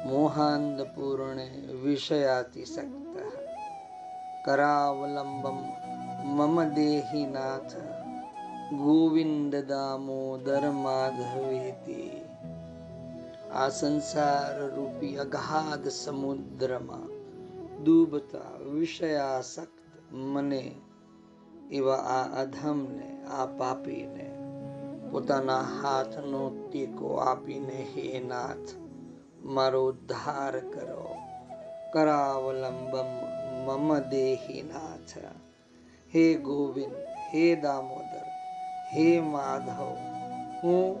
મોહાંધપૂર્ણે વિષયાતિસક્ત કરાવલંબમ મમ દેહિનાથ ગોવિંદ દામોદર માધવેતિ આ સંસાર રૂપી અગાધ સમુદ્રમાં ડૂબતા વિષયાસક્ત મને એવા આ અધમને આ પાપીને પોતાના હાથનો ટેકો આપીને હે નાથ મારો ઉદ્ધાર કરો. કરાવલંબમ મમ દેહીનાથ હે ગોવિંદ, હે દામોદર, હે માધવ, હું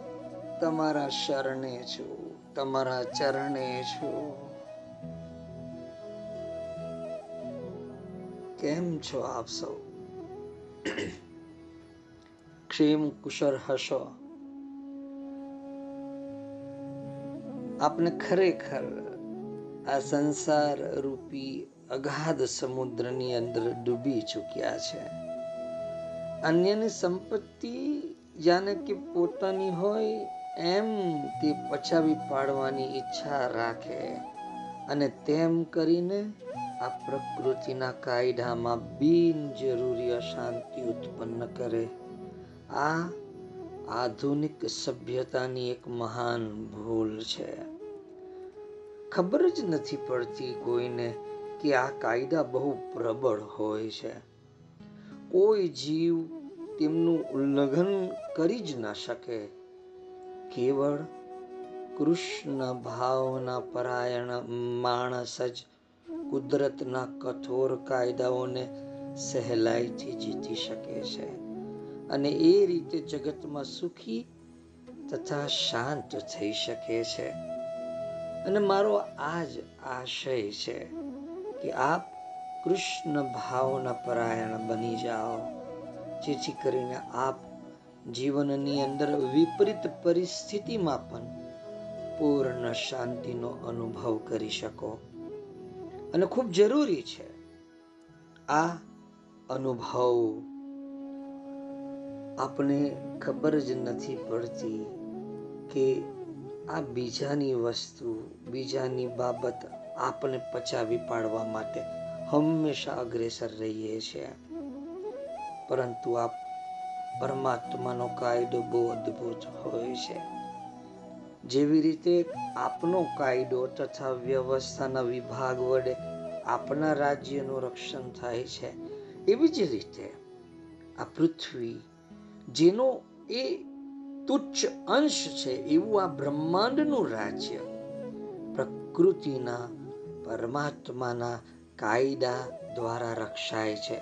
તમારા શરણે છું, તમારા ચરણે છું. કેમ છો આપ સૌ? ક્ષેમ કુશળ હશો. આપને ખરેખર આ સંસાર રૂપી અગાધ સમુદ્રની અંદર ડૂબી ચૂક્યા છે. અન્યની સંપત્તિ જાણે કે પોતાની હોય એમ તે પચાવી પાડવાની ઈચ્છા રાખે અને તેમ કરીને આ પ્રકૃતિના કાયદામાં બિનજરૂરી અશાંતિ ઉત્પન્ન કરે. આ આધુનિક સભ્યતાની એક મહાન ભૂલ છે. ખબર જ નથી પડતી કોઈને કે આ કાયદા બહુ પ્રબળ હોય છે. કોઈ જીવ તેમનું ઉલ્લંઘન કરી જ ના શકે. કેવળ કૃષ્ણ ભાવના પરાયણ માણસ જ કુદરતના કઠોર કાયદાઓને સહેલાઈથી જીતી શકે છે. અને એ રીતે જગતમાં સુખી તથા શાંત થઈ શકે છે. અને મારો આ જ આશય છે કે આપ કૃષ્ણ ભાવના પરાયણ બની જાઓ. જેથી કરીને આપ જીવનની અંદર વિપરીત પરિસ્થિતિમાં પણ પૂર્ણ શાંતિનો અનુભવ કરી શકો. અને ખૂબ જરૂરી છે આ અનુભવ આપણે ખબર જ નથી પડતી કે આ બીજાની વસ્તુ, બીજાની બાબત આપણે પચાવી પાડવા માટે હંમેશા અગ્રેસર રહીએ છીએ પરંતુ આ પરમાત્માનો કાયદો બહુ અદ્ભુત હોય છે. જેવી રીતે આપનો કાયદો તથા વ્યવસ્થાના વિભાગ વડે આપણા રાજ્યનું રક્ષણ થાય છે, એવી જ રીતે આ પૃથ્વી જેનો એ તુચ્છ અંશ છે એવું આ બ્રહ્માંડનું રાજ્ય. પ્રકૃતિના, પરમાત્માના કાયદા દ્વારા રક્ષાય છે.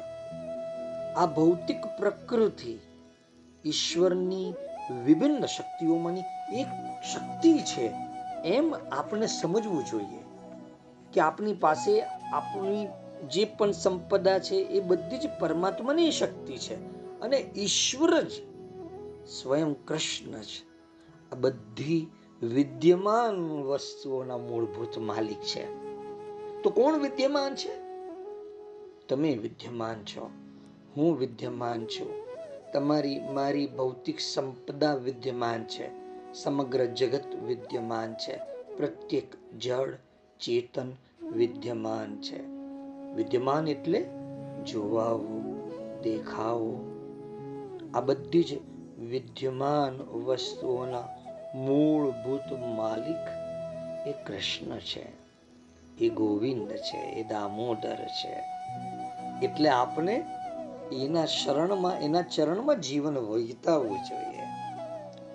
આ ભૌતિક પ્રકૃતિ ઈશ્વરની વિભિન્ન શક્તિઓમાંની એક શક્તિ છે. એમ આપણે સમજવું જોઈએ કે આપણી પાસે આપણી જે પણ સંપદા છે એ બધી જ પરમાત્માની શક્તિ છે. અને ઈશ્વર જ સ્વયં કૃષ્ણ જ. આ બધી વિદ્યમાન વસ્તુઓના મૂળભૂત માલિક છે. તો કોણ વિદ્યમાન છે? તમે વિદ્યમાન છો. હું વિદ્યમાન છું. તમારી, મારી ભૌતિક સંપદા વિદ્યમાન છે. સમગ્ર જગત વિદ્યમાન છે. પ્રત્યેક જળ, ચેતન વિદ્યમાન છે. વિદ્યમાન એટલે જોવાવું, દેખાવું આ બધી જ વિદ્યમાન વસ્તુઓના મૂળભૂત માલિક એ કૃષ્ણ છે, એ ગોવિંદ છે, એ દામોદર છે. એટલે આપણે એના શરણમાં, એના ચરણમાં જીવન વહીતાવવું જોઈએ.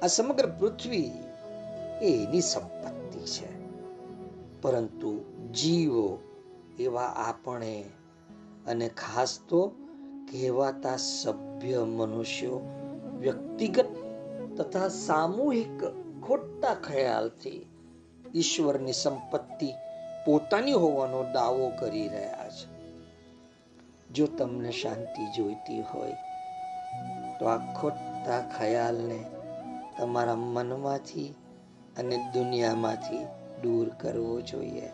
આ સમગ્ર પૃથ્વી એ એની સંપત્તિ છે. પરંતુ જીવો એવા આપણે અને ખાસ તો કહેવાતા સભ્ય મનુષ્યો વ્યક્તિગત તથા સામૂહિક ખોટા ખ્યાલથી ઈશ્વરની સંપત્તિ પોતાની હોવાનો દાવો કરી રહ્યા છે. જો તમને શાંતિ જોઈતી હોય, તો આ ખોટા ખ્યાલને તમારા મનમાંથી અને દુનિયામાંથી દૂર કરવો જોઈએ.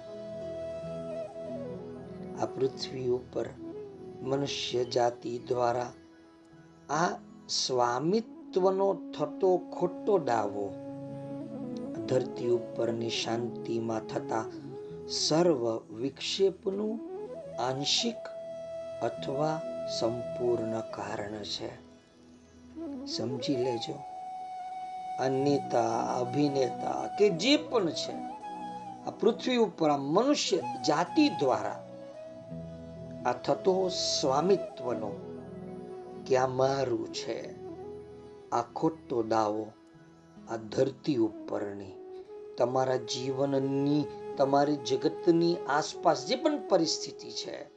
આ પૃથ્વી ઉપર મનુષ્ય જાતિ દ્વારા આ સ્વામિત્વનો થતો ખોટો દાવો ધરતી ઉપરની શાંતિમાં થતા સર્વ વિક્ષેપનું આંશિક અથવા સંપૂર્ણ કારણ છે. સમજી લેજો. અનિતા અભિનેતા કે જે પણ છે, આ પૃથ્વી ઉપર આ મનુષ્ય જાતિ દ્વારા આ થતો સ્વામિત્વનો કે આ મારું છે? આ ખોટો દાવો, આ ધરતી ઉપરની, તમારા જીવનની, તમારી જગતની આસપાસ જે પણ પરિસ્થિતિ છે,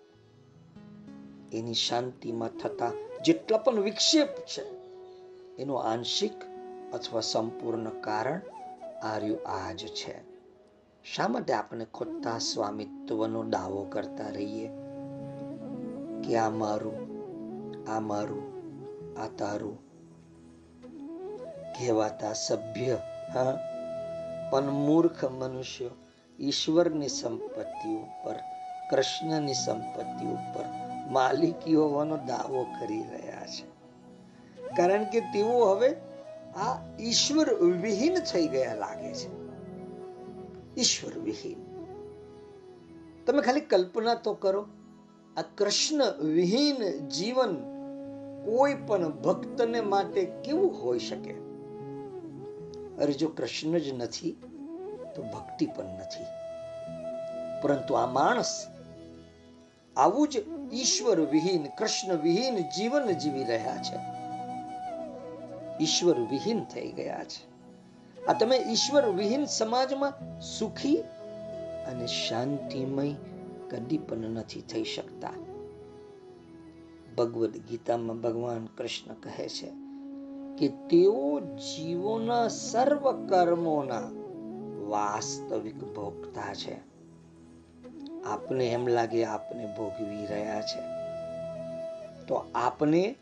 એની શાંતિમાં થતા જેટલા પણ વિક્ષેપ છે, એનું આંશિક અથવા સંપૂર્ણ કારણ આર્યું આ જ છે. શા માટે આપણે ખોટા સ્વામિત્વનો દાવો કરતા રહીએ? કે આ મારું આ મારું, આ તારું કહેવાતા સભ્ય, હા? પણ મૂર્ખ મનુષ્યો ઈશ્વરની સંપત્તિ ઉપર, કૃષ્ણની સંપત્તિ ઉપર માલિકી હોવાનો દાવો કરી રહ્યા છે. કારણ કે તેઓ હવે આ ઈશ્વર વિહીન થઈ ગયા લાગે છે. ઈશ્વર વિહીન. તમે ખાલી કલ્પના તો કરો, આ કૃષ્ણ વિહીન જીવન કોઈ પણ ભક્તને માટે કેવું હોઈ શકે? અરે જો કૃષ્ણ જ નથી, તો ભક્તિ પણ નથી. પરંતુ આ માણસ આવું જ ઈશ્વર વિહીન, કૃષ્ણ વિહીન જીવન જીવી રહ્યા છે. ઈશ્વર વિહીન થઈ ગયા છે. આ તમે ઈશ્વર વિહીન સમાજમાં સુખી અને શાંતિમય કદી પણ નથી થઈ શકતા. ભગવદ્ ગીતામાં ભગવાન કૃષ્ણ કહે છે કે તેઓ જીવોના સર્વ કર્મોના વાસ્તવિક ભોગતા છે. આપને એમ લાગે આપને ભોગવી રહ્યા છે. તો આપને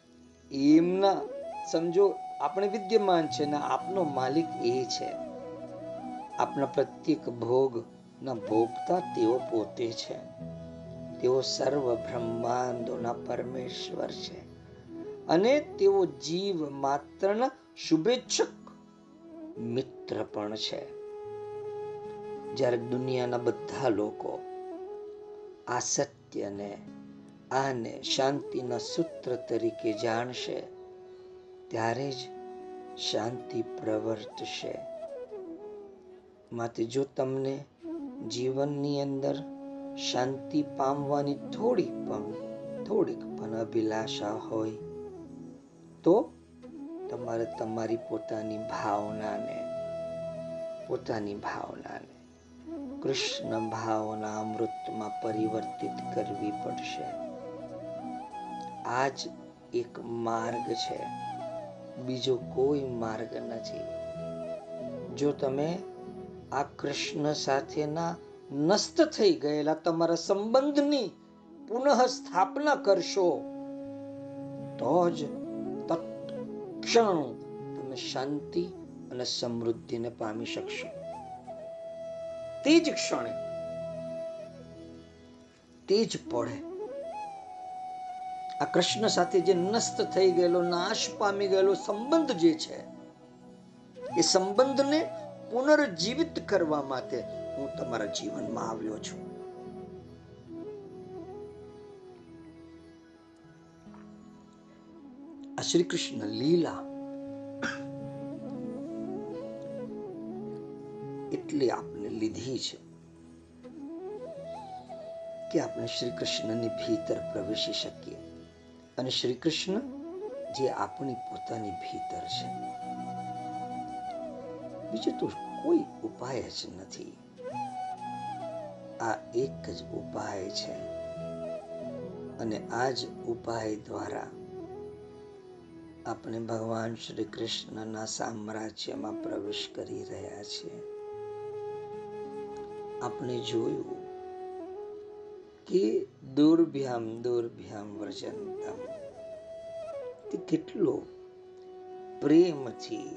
એમના, સમજો, આપણે વિદ્યમાન છે ને આપનો માલિક એ છે. આપના પ્રત્યેક ભોગ ના ભોગતા તેઓ પોતે છે. તેઓ સર્વ બ્રહ્માંડોના પરમેશ્વર છે અને તેઓ જીવ માત્રના શુભેચ્છક મિત્ર પણ છે. જ્યારે દુનિયાના બધા લોકો આ સત્યને, આને શાંતિના સૂત્ર તરીકે જાણશે, ત્યારે જ શાંતિ પ્રવર્તશે. માટે જો તમને જીવનની અંદર શાંતિ પામવાની થોડી પણ, થોડીક પણ અભિલાષા હોય, તો તમારે તમારી પોતાની ભાવનાને પોતાની ભાવનાને, કૃષ્ણ ભાવના અમૃતમાં પરિવર્તિત કરવી પડશે. આ જ એક માર્ગ છે, બીજો કોઈ માર્ગ નથી. જો તમે આ કૃષ્ણ સાથેના નષ્ટ થઈ ગયેલા તમારા સંબંધની પુનઃ સ્થાપના કરશો, તો જ તત્ક્ષણ તમે શાંતિ અને સમૃદ્ધિને પામી શકશો. તે જ ક્ષણે, તે જ પડે આ કૃષ્ણ સાથે જે નષ્ટ થઈ ગયેલો, નાશ પામી ગયેલો સંબંધ જે છે, એ સંબંધને પુનર્જીવિત કરવા માટે હું તમારા જીવનમાં આવ્યો છું. આ શ્રી કૃષ્ણ લીલા એટલે આપણે લીધી છે કે આપણે શ્રી કૃષ્ણની ભીતર પ્રવેશી શકીએ અને શ્રી કૃષ્ણ જે આપણી પોતાની ભીતર છે. બીજો તો કોઈ ઉપાય જ નથી. આ એક જ ઉપાય છે. અને આ જ ઉપાય દ્વારા આપણે ભગવાન શ્રી કૃષ્ણના સામ્રાજ્યમાં પ્રવેશ કરી રહ્યા છીએ. આપણે જોયું કે દુર્ભ્યામ દુર્ભ્યામ વ્રજંતમ. તે કેટલો પ્રેમથી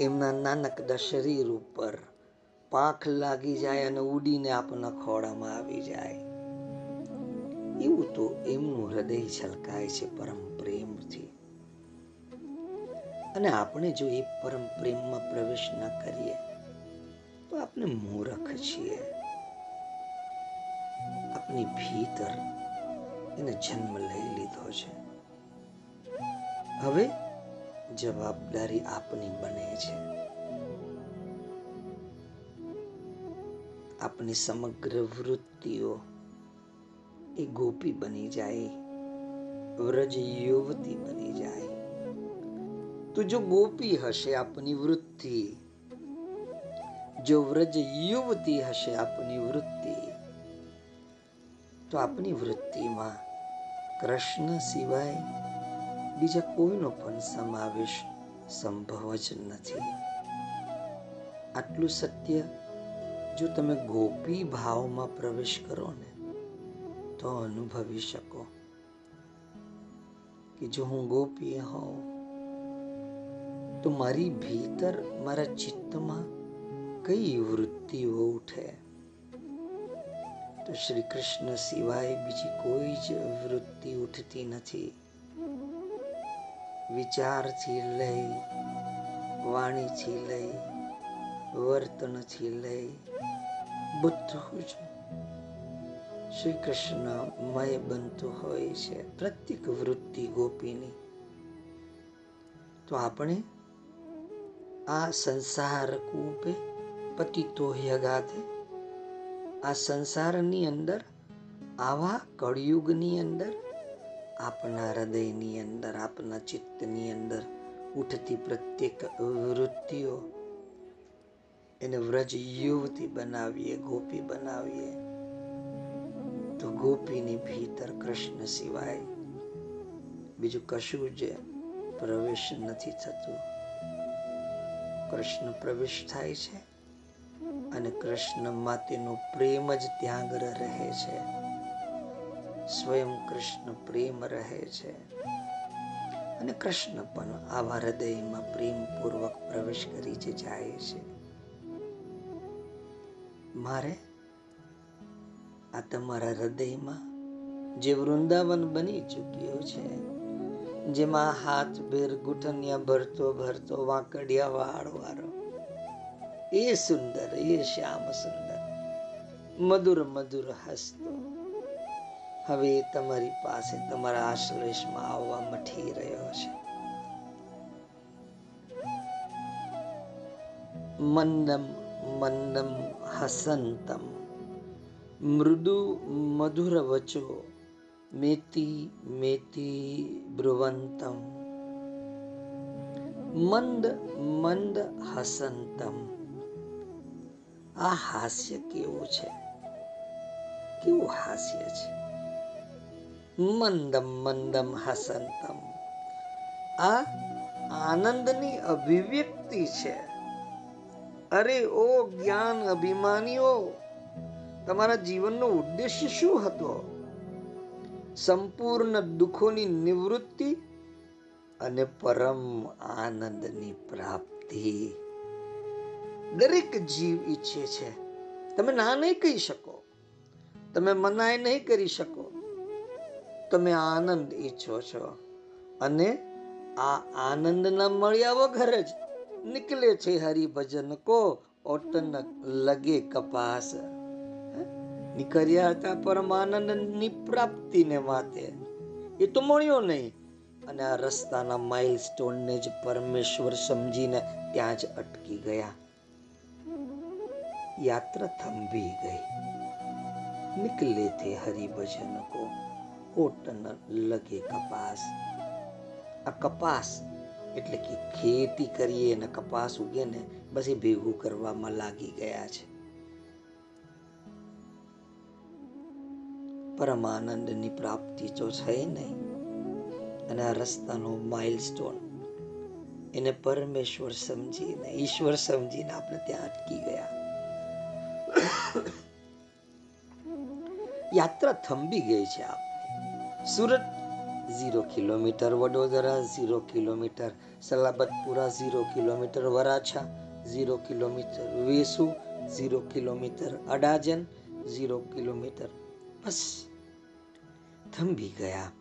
એમના નાનકડા શરીર ઉપર પાંખ લાગી જાય અને ઉડીને આપણા ખોળામાં આવી જાય. એવું તો એમનું હૃદય છલકાય છે પરમ પ્રેમથી. અને આપણે જો એ પરમ પ્રેમમાં પ્રવેશ ન કરીએ, તો આપણે મૂર્ખ છીએ. આપની ભીતર એને જન્મ લઈ લીધો છે. હવે જવાબદારી આપની બને છે. આપની સમગ્ર વૃત્તિઓ એ ગોપી બની જાય, વ્રજ યુવતી બની જાય. તો જો ગોપી હશે આપની વૃત્તિ, જો વ્રજ યુવતી હશે આપની વૃત્તિ, તો આપની વૃત્તિમાં કૃષ્ણ સિવાય બીજા કોઈનો પણ સમાવેશ સંભવ જ નથી. આટલું સત્ય જો તમે ગોપી ભાવમાં પ્રવેશ કરો ને, તો અનુભવી શકો કે જો હું ગોપી હોઉં, તો મારી ભીતર, મારા ચિત્તમાં કઈ વૃત્તિઓ ઉઠે? તો શ્રી કૃષ્ણ સિવાય બીજી કોઈ જ વૃત્તિ ઉઠતી નથી. વિચારથી લઈ, વાણીથી લઈ, વર્તનથી લઈ બધું જ શ્રી કૃષ્ણ મય બનતું હોય છે. પ્રત્યેક વૃત્તિ ગોપીની. તો આપણે આ સંસાર કૂપે પતિતો યગાતે આ સંસારની અંદર, આવા કળિયુગની અંદર, આપના હૃદયની અંદર, આપના ચિત્તની અંદર ઉઠતી પ્રત્યેક વૃત્તિઓ એને વ્રજ યુવતી બનાવીએ, ગોપી બનાવીએ. તો ગોપીની ભીતર કૃષ્ણ સિવાય બીજું કશું જ પ્રવેશ નથી થતું. કૃષ્ણ પ્રવેશ થાય છે અને કૃષ્ણ માટેનો પ્રેમ જ ત્યાં રહે છે. સ્વયં કૃષ્ણ પ્રેમ રહે છે. અને કૃષ્ણ પણ આવા હૃદયમાં પ્રેમપૂર્વક પ્રવેશ કરી જાય છે. મારે? આ તમારા હૃદયમાં જે વૃંદાવન બની ચૂક્યું છે, જેમાં હાથ ભેર ગુઠનિયા ભરતો ભરતો વાંકડિયા વાળ વાળો એ સુંદર, એ શ્યામ સુંદર, મધુર મધુર હસતો. હવે તમારી પાસે, તમારા આશ્લેષમાં આવવા મઠી રહ્યો છે. મંદમ મંદમ હસંતમ મૃદુ મધુર વચો મેતી મેતી બ્રુવંતમ મંદ મંદ હસંતમ આ હાસ્ય કેવું છે? કેવું હાસ્ય છે? મંદમ મંદમ હસંતમ આ આનંદની અભિવ્યક્તિ છે। અરે, ઓ જ્ઞાન અભિમાનીઓ, તમારા જીવનનો ઉદ્દેશ્ય શું હતો? સંપૂર્ણ દુઃખોની નિવૃત્તિ અને પરમ આનંદની પ્રાપ્તિ. દરેક જીવ ઈચ્છે છે. તમે ના નહીં કહી શકો. તમે મનાય નહીં કરી શકો. તમે આનંદ ઈચ્છો છો. અને આ આનંદ ના મળ્યા વગર જ નિકલે છે હરિભજન કો ઓટન લગે કપાસ. નીકળ્યા હતા પરમાનંદની પ્રાપ્તિને માટે એ તો મળ્યો નહીં. અને આ રસ્તાના માઇલ સ્ટોનને જ પરમેશ્વર સમજીને ત્યાં જ અટકી ગયા. યાત્રા થંભી ગઈ. નિકલે થે હરિભજન કો ઓટન લગે કપાસ. આ કપાસ એટલે કે ખેતી કરીએ ને કપાસ ઉગે ને બસ એ ભેગું કરવામાં લાગી ગયા છે. પરમાનંદની પ્રાપ્તિ તો થઈ નહીં અને આ રસ્તાનો માઇલસ્ટોન એને પરમેશ્વર સમજીને, ઈશ્વર સમજીને આપણે ત્યાં અટકી ગયા. યાત્રા થંભી ગઈ છે આપણે Surat zero kilometre Vadodara, zero kilometre Salabatpura, zero kilometre Varachha, zero kilometre Vesu, zero kilometre Adajan, zero kilometre બસ. થંભી ગયા.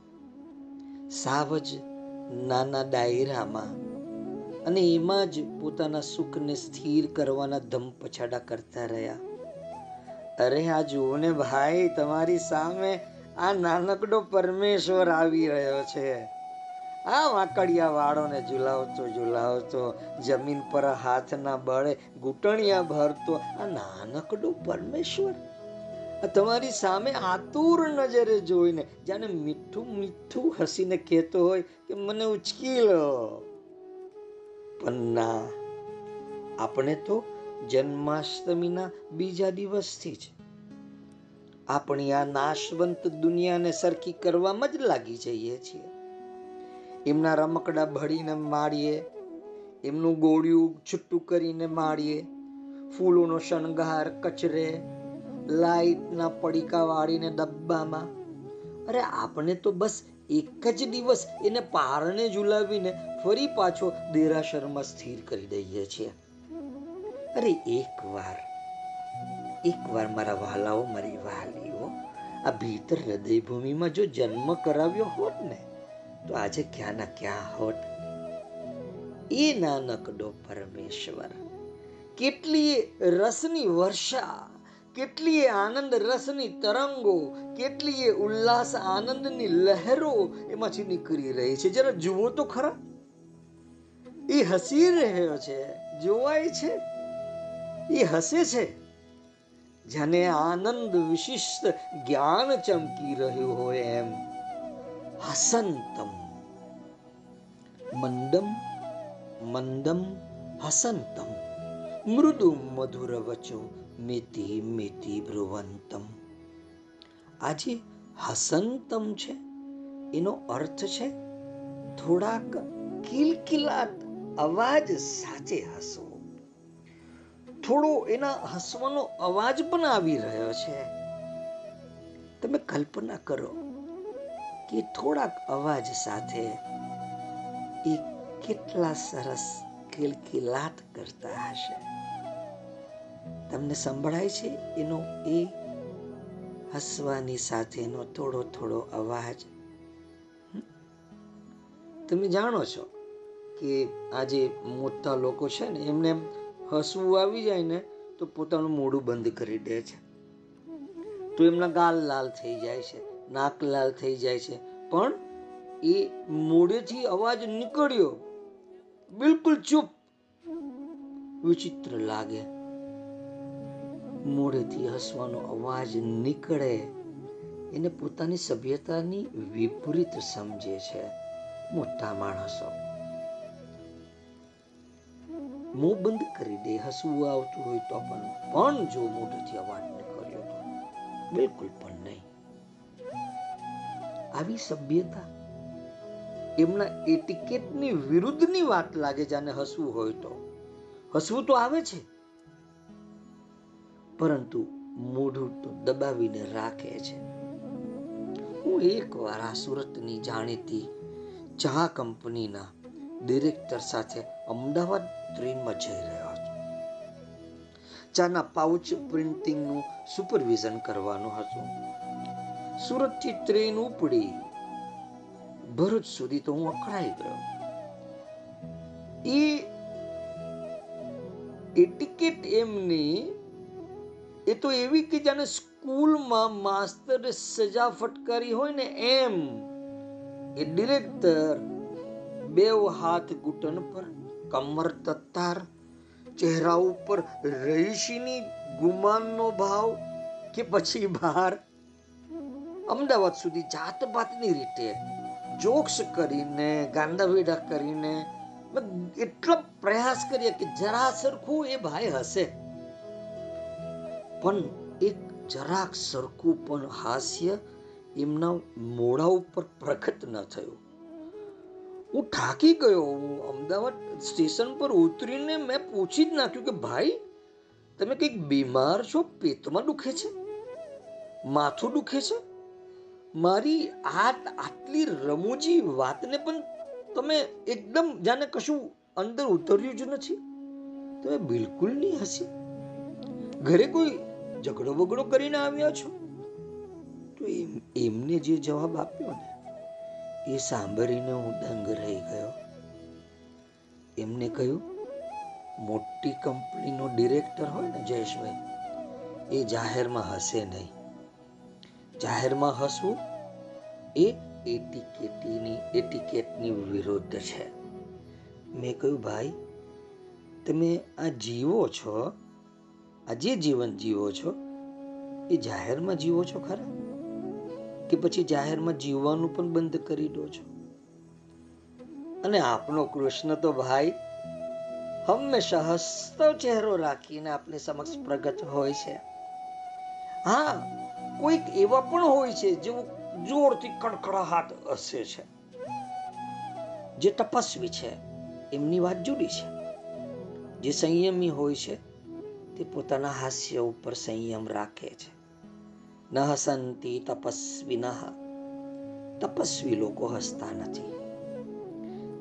સાવ જ નાના ડાયરામાં અને એમાં જ પોતાના સુખને સ્થિર કરવાના ધમ પછાડા કરતા રહ્યા. અરે આ જુઓ ને ભાઈ, તમારી સામે આ નાનકડો પરમેશ્વર આવી રહ્યો છે. આ વાંકડિયા વાળોને ઝુલાવતો ઝુલાવતો, જમીન પર હાથના બળે ઘૂંટણિયા ભરતો આ નાનકડો પરમેશ્વર. તમારી સામે આતુર નજરે જોઈને જાણે મીઠું મીઠું હસીને કહેતો હોય કે મને ઉચકી લો પણ ના, આપણે તો જન્માષ્ટમીના બીજા દિવસથી જ આપણી આ નાશવંત દુનિયાને સરખી કરવામાં જ લાગી જઈએ છીએ. એમના રમકડા ભળીને માળીએ, એમનું ગોળિયું છૂટું કરીને માળીએ, ફૂલોનો શણગાર કચરે લાઈટના પડીકા વાળીને ડબ્બામાં. અરે આપણે તો બસ એક જ દિવસ એને પારણે ઝુલાવીને ફરી પાછો દેરાસરમાં સ્થિર કરી દઈએ છીએ. અરે એકવાર એકવાર મારા વહાલાઓ મારી વહાલીઓ, આ ભીતર હૃદયભૂમિમાં જો જન્મ કરાવ્યો હોત ને, તો આજે ક્યાં ના ક્યાં હોત? એ નાનકડો પરમેશ્વર કેટલી રસની વર્ષા, કેટલીય આનંદ રસની તરંગો, કેટલીય ઉલ્લાસ આનંદની લહેરો એમાંથી નીકળી રહી છે. જરા જુઓ તો ખરા. એ હસી રહ્યો છે, જોવાય છે. એ હસે છે. જાને આનંદ વિશિષ્ટ જ્ઞાન ચમકી રહ્યું હોય એમ. હસંતમ. મંદમ મંદમ હસંતમ. મૃદુ મધુર વચો, મેતી મેતી ભ્રુવંતમ. આજે હસંતમ છે. એનો અર્થ છે, થોડાક કિલકિલાટ અવાજ સાથે હસવો થોડો એના હસવાનો અવાજ પણ આવી રહ્યો છે. તમે કલ્પના કરો કે થોડાક અવાજ સાથે એ કેટલા સરસ કિલકિલાટ કરતા હશે. તમને સંભળાય છે એનો એ હસવાની સાથેનો થોડો થોડો અવાજ? તમે જાણો છો કે આજે મોટા લોકો છે ને એમને હસવું આવી જાય ને તો પોતાનું મોઢું બંધ કરી દે છે. તો એમના ગાલ લાલ થઈ જાય છે, નાક લાલ થઈ જાય છે. પણ એ મોઢેથી અવાજ નીકળ્યો, બિલકુલ ચૂપ. વિચિત્ર લાગે. મોઢેથી હસવાનો અવાજ નીકળે. એને પોતાની સભ્યતાની વિપરીત સમજે છે. મોટા માણસો. મોં બંધ કરી દે, હસવું આવતું હોય તો પણ પણ જો મોઢેથી અવાજ નીકળ્યો તો? બિલકુલ પણ નહીં. આવી સભ્યતા, એમના એટિકેટની વિરુદ્ધની વાત લાગે જાને હસવું હોય તો. હસવું તો આવે છે. પરંતુ મોઢું તો દબાવીને રાખે છે. હું એકવાર આ સુરતની જાણીતી ચા કંપનીના ડિરેક્ટર સાથે અમદાવાદ ટ્રેનમાં જઈ રહ્યો હતો. ચાના પાઉચ પ્રિન્ટિંગનું સુપરવિઝન કરવાનું હતું. સુરતથી ટ્રેન ઉપડી. ભરૂચ સુધી તો હું અકળાઈ ગયો. એ એટિકેટ એમની, એ તો એવી કે જાણે સ્કૂલમાં માસ્તરે સજા ફટકારી હોય ને એમ. એ ડિરેક્ટર બેવ હાથ ઘૂંટણ પર કમર તત્તાર, ચહેરા ઉપર રહીશીની ગુમાનનો ભાવ કે પછી બહાર અમદાવાદ સુધી જાત પાતની રીતે જોક્સ કરીને ગાંધાવેડા કરીને એટલો પ્રયાસ કરીએ કે જરા સરખું એ ભાઈ હશે. પણ એક જરાક સરખું પણ હાસ્ય એમના મોઢા ઉપર પ્રગટ ન થયું. હું થાકી ગયો. હું અમદાવાદ સ્ટેશન પર ઉતરીને મેં પૂછી જ નાખ્યું કે, ભાઈ, તમે કંઈક બીમાર છો? પેટમાં દુખે છે? માથું દુખે છે? મારી આ, આટલી રમૂજી વાતને પણ તમે એકદમ જાણે કશું અંદર ઉતર્યું જ નથી. તમે બિલકુલ નહીં હસી. ઘરે કોઈ ઝઘડો બગડો કરીને આવ્યા છો? તો એમ, એમને જે જવાબ આપ્યો ને એ સાંભળીને હું દંગ રહી ગયો. એમને કહ્યું, મોટી કંપનીનો ડિરેક્ટર હોય ને જયેશભાઈ, એ જાહેરમાં હસે નહીં. જાહેરમાં હસવું એ એટિકેટીની, એટિકેટની વિરુદ્ધ છે. મેં કહ્યું, ભાઈ, તમે આ જીવો છો, આ જે જીવન જીવો છો, એ જાહેરમાં જીવો છો ખરા? કે પછી જાહેરમાં જીવવાનું પણ બંધ કરી દો છો? અને આપનો કૃષ્ણ તો ભાઈ હંમેશા હસતો ચહેરો રાખીને આપની સમક્ષ પ્રગટ હોય છે. હા, કોઈક એવા પણ હોય છે જેઓ જોરથી કડકડાટ હસે છે. જે તપસ્વી છે, એમની વાત જુદી છે. જે સંયમી હોય છે, તે પોતાના હાસ્ય ઉપર સંયમ રાખે છે. ન હસંતી તપસ્વી તપસ્વી લોકો હસતા નથી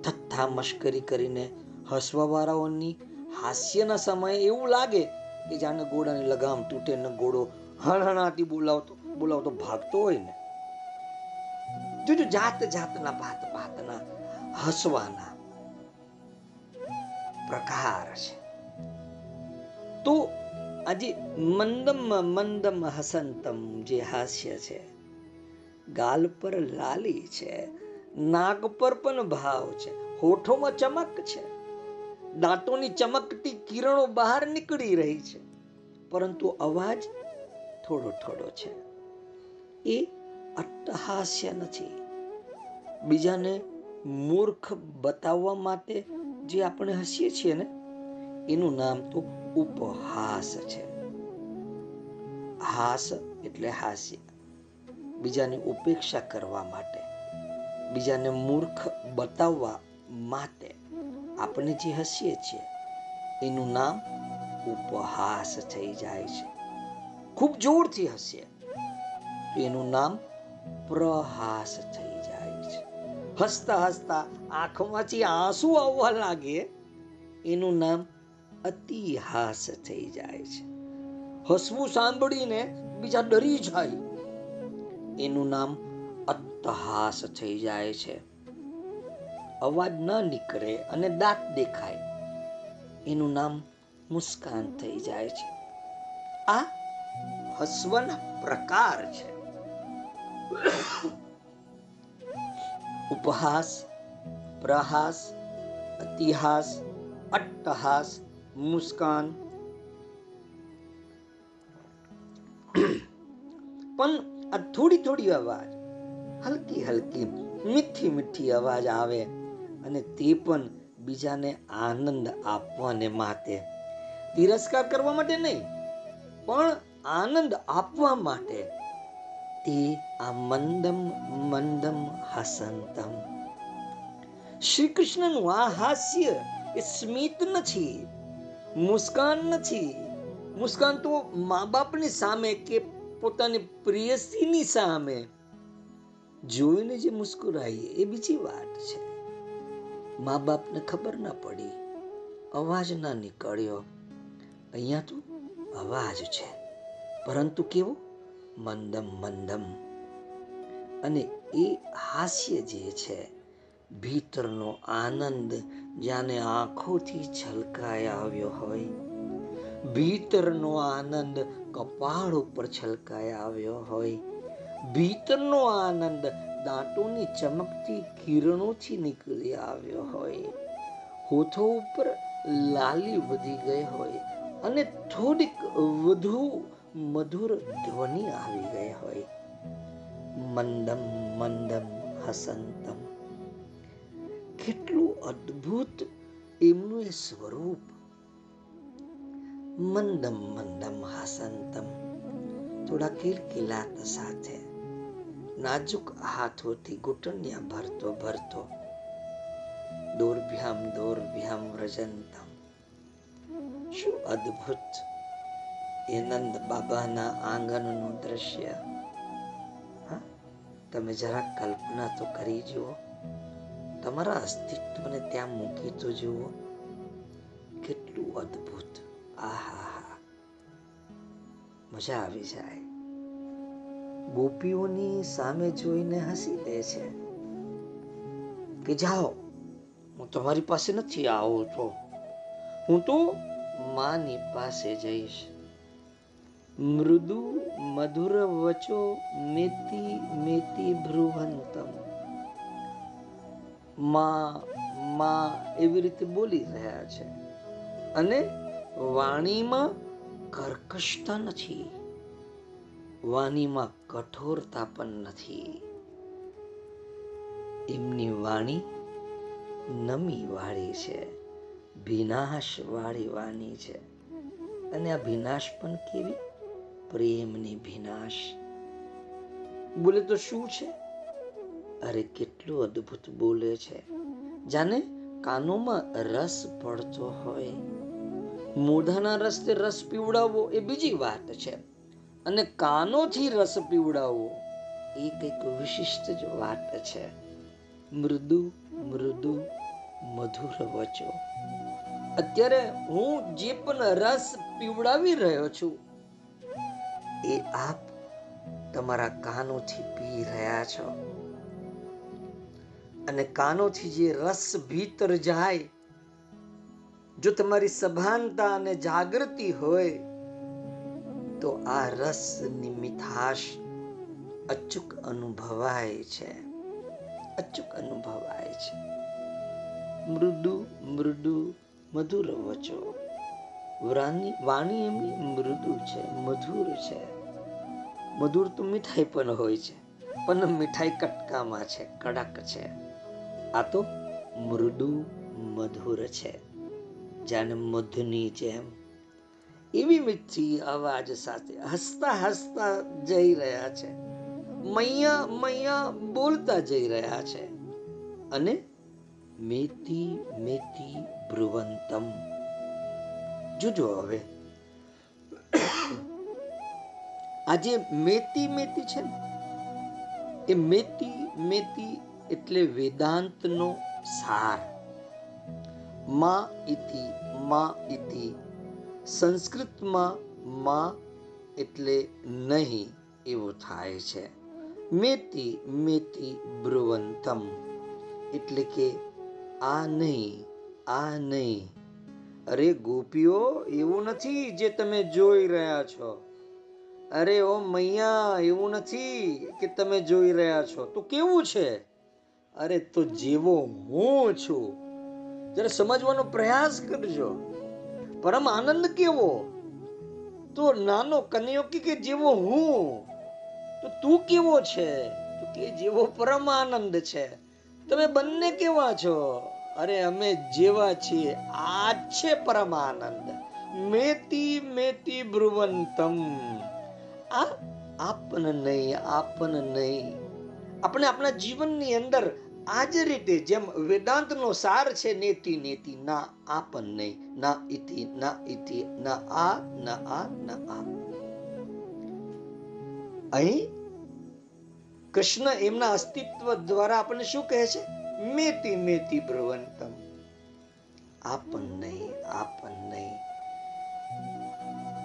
થથ્થા મશ્કરી કરીને હસવાવાળાઓની હાસ્યના સમયે એવું લાગે કે જાણે ઘોડાની લગામ તૂટે ને ઘોડો હણહણાથી બોલાવતો બોલાવતો ભાગતો હોય ને જોજો જાત જાતના ભાત ભાતના હસવાના પ્રકાર છે તો આજે મંદમ મંદમ હસંતમ જે હાસ્ય છે, ગાલ પર લાલી છે, નાક પર પણ ભાવ છે, હોઠોમાં ચમક છે, દાંતોની ચમકતી કિરણો બહાર નીકળી રહી છે, પરંતુ અવાજ થોડો થોડો છે. એ અટ્ટહાસ્ય નથી. બીજાને મૂર્ખ બતાવવા માટે જે આપણે હસીએ છીએ ને, એનું નામ તો ઉપહાસ છે. હાસ એટલે હાસ્ય. બીજાની ઉપેક્ષા કરવા માટે. બીજાને મૂર્ખ બતાવવા માટે આપણે જે હસીએ છીએ, એનું નામ ઉપહાસ થઈ જાય છે. ખૂબ જોરથી હસીએ એનું નામ પ્રહાસ થઈ જાય છે. હસતા હસતા આંખમાંથી આંસુ આવવા લાગે, એનું નામ અતિહાસ થઈ જાય છે. હસવું સાંભળીને બીજા ડરી જાય. એનું નામ અતહાસ થઈ જાય છે. અવાજ ન નીકળે અને દાંત દેખાય. એનું નામ મુસ્કાન થઈ જાય છે. આ હસવાના પ્રકાર છે. ઉપહાસ, પ્રહાસ, અતિહાસ, અટ્ટહાસ મુસ્કાન. પણ આ થોડી થોડી અવાજ, હલકી હલકી, મીઠી મીઠી અવાજ આવે અને તે પણ બીજાને આનંદ આપવાને માટે. તિરસ્કાર કરવા માટે નહીં, પણ આનંદ આપવા માટે. તે આ મંદમ મંદમ હસંતમ. શ્રી કૃષ્ણનું આ હાસ્ય એ સ્મિત નથી મુસ્કાન નથી. મુસ્કાન તો મા બાપની સામે કે પોતાની પ્રિયસીની સામે. જોઈને જે મુસ્કુરાઈએ એ બીજી વાત છે. મા બાપને ખબર ના પડી. અવાજ ના નીકળ્યો. અહીંયા તો અવાજ છે. પરંતુ કેવો? મંદમ મંદમ. અને એ હાસ્ય જે છે ભીતરનો આનંદ જાને આંખોથી છલકાય આવ્યો હોય. ભીતરનો આનંદ કપાળ ઉપર છલકાય આવ્યો હોય. ભીતરનો આનંદ દાંતોની ચમકતી કિરણોથી નીકળી આવ્યો હોય. હોઠો ઉપર લાલી વધી ગઈ હોય અને થોડીક વધુ મધુર ધ્વનિ આવી ગઈ હોય. મંદમ મંદમ હસંતમ કેટલું અદ્ભુત એમનું એ સ્વરૂપ. મંદમ મંદમ, હસંતમ. થોડા કિલકિલાત સાથે નાજુક હાથોથી ઘૂંટણિયા ભરતો ભરતો. દોરભ્યામ દોરભ્યામ વ્રજંતમ. શું અદ્ભુત એ નંદ બાબાના આંગણનું દ્રશ્ય. તમે જરા કલ્પના તો કરી જુઓ. તમારા અસ્તિત્વને ત્યાં મૂકી તો જુઓ. કેટલું અદ્ભુત. આહા મજા આવી જાય. ગોપીઓની સામે જોઈને હસી દે છે. કે જાઓ, હું તમારી પાસે નથી આવો તો. હું તો માની પાસે જઈશ. મૃદુ મધુર વચો મેતી મેતી ભ્રુવંતમ. માં માં એવી રીતે બોલી રહ્યા છે. અને વાણીમાં કર્કશતા નથી. વાણીમાં કઠોરતા પણ નથી. એમની વાણી નમી વાળી છે. વિનાશ વાળી વાણી છે. અને આ વિનાશ પણ કેવી? પ્રેમની વિનાશ. બોલે તો શું છે? અરે કેટલું અદ્ભુત બોલે છે. જાને કાનોમાં રસ પડતો હોય. મોઢાના રસ્તે રસ પીવડાવવો એ બીજી વાત છે. અને કાનોથી રસ પીવડાવવો એ કંઈક વિશિષ્ટ જ વાત છે. મૃદુ મૃદુ, મધુર વચો. અત્યારે હું જે પણ રસ પીવડાવી રહ્યો છું, એ આપ તમારા કાનોથી પી રહ્યા છો. અને કાનોથી જે રસ ભીતર જાય, જો તમારી સભાનતા અને જાગૃતિ હોય, તો આ રસની મીઠાશ અચૂક અનુભવાય છે. અચૂક અનુભવાય છે. મૃદુ મૃદુ, મધુર વચો. વાણી એમની મૃદુ છે, મધુર છે. મધુર તો મીઠાઈ પણ હોય છે, પણ મીઠાઈ કટકામાં છે, કડક છે. આ તો મૃદુ મધુર છે જાણે મધની જેમ. એવી મીઠી અવાજ સાથે હસતા હસતા જઈ રહ્યા છે. મૈયા મૈયા બોલતા જઈ રહ્યા છે. અને મેતી મેતી ભ્રુવંતમ. જોજો હવે. આજે મેતી મેતી છે ને, એ મેતી મેતી એટલે વેદાંતનો સાર. મા ઇતિ મા ઇતિ. સંસ્કૃતમાં મા એટલે નહીં એવું થાય છે. મેતી મેતી બ્રુવંતમ. એટલે કે આ નહીં આ નહીં. અરે ગોપીઓ, એવું નથી જે તમે જોઈ રહ્યા છો. અરે ઓ મૈયા, એવું નથી કે તમે જોઈ રહ્યા છો. તો કેવું છે? અરે તો જેવો હું છું? જરા સમજવાનો પ્રયાસ કરજો. પરમ આનંદ કેવો? તો નાનો કન્યો કે જેવો હું? તો તું કેવો છે? તો કે જેવો પરમ આનંદ છે. તમે બંને કેવા છો? અરે અમે જેવા છીએ. આ છે પરમ આનંદ. મેતી મેતી ભ્રુવંતમ આ આપન નહીં આપન નહીં. આપણે આપણા જીવનની અંદર આ જ રીતે જેમ વેદાંતનો સાર છે, નેતિ નેતિ, ના આપન નહીં, ના, ઇતિ ના ઇતિ, ના, આ ના આ ના, આ. અહીં કૃષ્ણ એમના અસ્તિત્વ દ્વારા આપણને શું કહે છે? મેતી મેતી આ આપન નહીં આપન નહીં.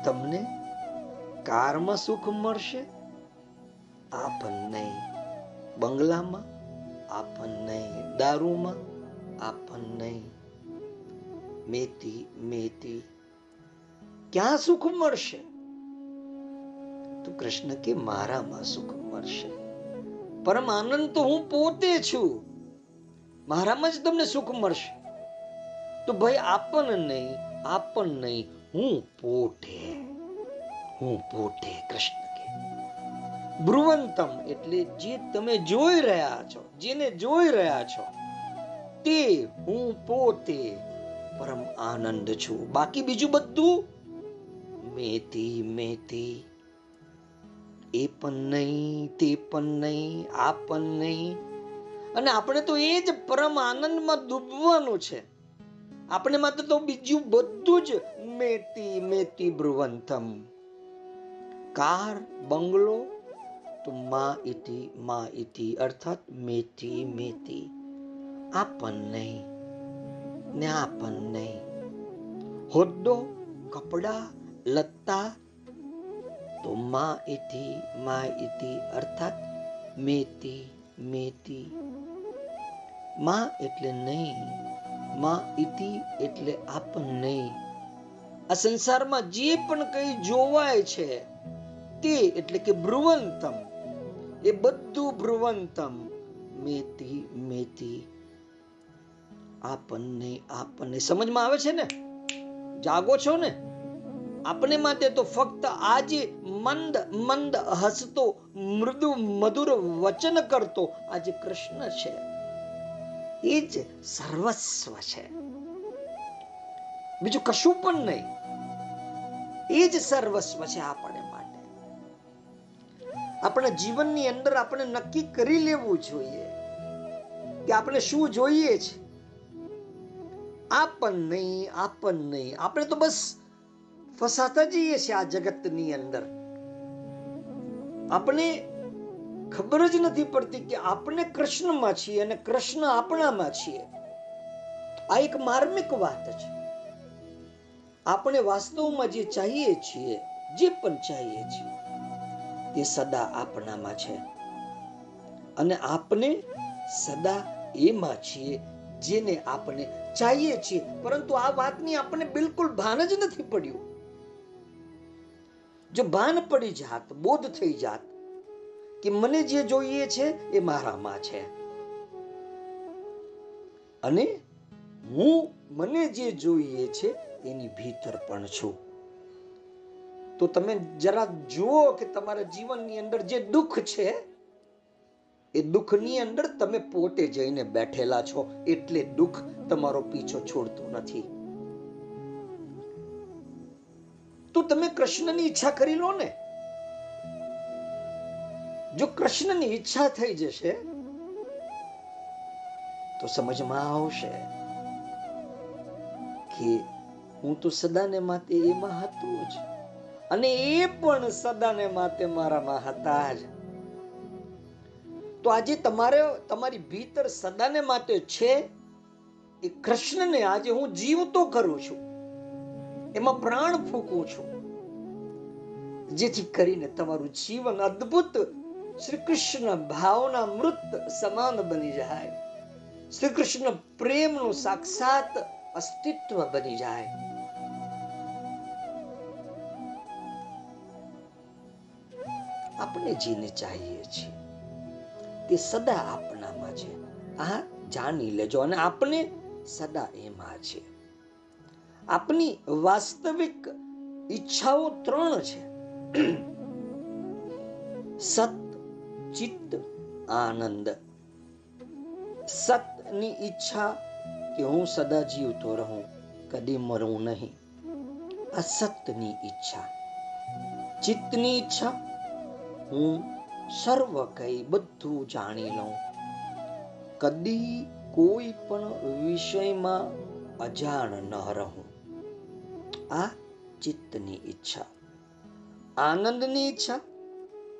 તમને કારમાં સુખ મળશે? આપન નહીં. બંગલામાં આપન નહીં દારૂમાં આપણને મેતી મેતી ક્યાં સુખ મળશે? તો કૃષ્ણ કે મારામાં સુખ મળશે? પરમ આનંદ તો હું પોતે છું. મારામાં જ તમને સુખ મળશે. તો ભાઈ આપણ નહીં આપણ નહીં હું પોતે હું પોતે કૃષ્ણ કે. ભ્રુવંતમ એટલે જે તમે જોઈ રહ્યા છો જેને જોઈ રહ્યા છો, તે હું પોતે પરમ આનંદ છું. બાકી બીજું બધું મેતી મેતી. એ પણ નહીં, તે પણ નહીં, આ પણ નહીં. અને આપણે તો એ જ પરમ આનંદમાં ડૂબવાનું છે. આપણે માત્ર તો બીજું બધું જ મેતી મેતી ભ્રુવંતમ કાર, બંગલો તો મા ઇતિ મા ઇતિ અર્થાત મેથી મેથી. આ નહીં, ને આ પણ નહીં. હોદ્દો, કપડા, લત્તા. તો મા ઇતિ મા ઇતિ અર્થાત મેતી મેતી માં એટલે નહીં, મા ઇતિ એટલે આપણ નહીં. આ સંસારમાં જે પણ કંઈ જોવાય છે, તે એટલે કે ભ્રુવંતમ. એ બધું ભ્રુવંતમ. મેતી મેતી આપણને આપણને. સમજમાં આવે છે ને? જાગો છો ને? આપણે માટે તો ફક્ત આજે મંદ મંદ હસતો, મૃદુ, મધુર વચન કરતો આજે કૃષ્ણ છે. એ જ સર્વસ્વ છે. બીજું કશું પણ નહીં. એ જ સર્વસ્વ છે આપણે. આપણા જીવનની અંદર આપણે નક્કી કરી લેવું જોઈએ કે આપણે શું જોઈએ છે. આપણ નહીં આપણ નહીં. આપણે તો બસ ફસાતા જઈએ છીએ આ જગતની અંદર. આપણે ખબર જ નથી પડતી કે આપણે કૃષ્ણમાં છીએ અને કૃષ્ણ આપણામાં છીએ. આ એક માર્મિક વાત છે. આપણે વાસ્તવમાં જે ચાહીએ છીએ, જે પણ ચાહીએ છીએ તે સદા આપણામાં છે. અને આપણે સદા એમાં છીએ, જેને આપણે ચાહીએ છીએ. પરંતુ આ વાતની આપણને બિલકુલ ભાન જ નથી પડ્યું. જો ભાન પડી જાત, બોધ થઈ જાત, કે મને જે જોઈએ છે એ મારામાં છે. અને હું મને જે જોઈએ છે એની ભીતર પણ છું. તો તમે જરા જુઓ કે તમારા જીવનની અંદર જે દુઃખ છે, એ દુઃખની અંદર તમે પોતે જઈને બેઠેલા છો. એટલે દુઃખ તમારો પીછો છોડતું નથી. તો તમે કૃષ્ણની ઈચ્છા કરી લો ને. જો કૃષ્ણની ઈચ્છા થઈ જશે, તો સમજમાં આવશે કે હું તો સદાને માટે એમાં હતું જ. અને એ પણ સદાને માટે મારામાં હતા જ. તો આજે તમારે, તમારી ભીતર સદાને માટે છે એ કૃષ્ણને આજે હું જીવતો કરું છું. એમાં પ્રાણ ફૂંકું છું. જેથી કરીને તમારું જીવન અદ્ભુત શ્રી કૃષ્ણ ભાવના મૃત સમાન બની જાય. શ્રી કૃષ્ણ પ્રેમનું સાક્ષાત અસ્તિત્વ બની જાય. આપણે જેને ચાહીએ છીએ. તે સદા આપણામાં છે. આ જાણી લેજો અને આપણે સદા એમાં છે. આપની વાસ્તવિક ઈચ્છાઓ ત્રણ છે. સત, ચિત્ત, આનંદ. સતની ઈચ્છા કે હું સદા જીવતો રહું, કદી મરું નહીં. આ સતની ઈચ્છા. ચિત્તની ઈચ્છા હું સર્વ કઈ બધું જાણી લઉં. કદી કોઈ પણ વિષયમાં અજાણ ન રહું. આ ચિત્તની ઈચ્છા. આનંદની ઈચ્છા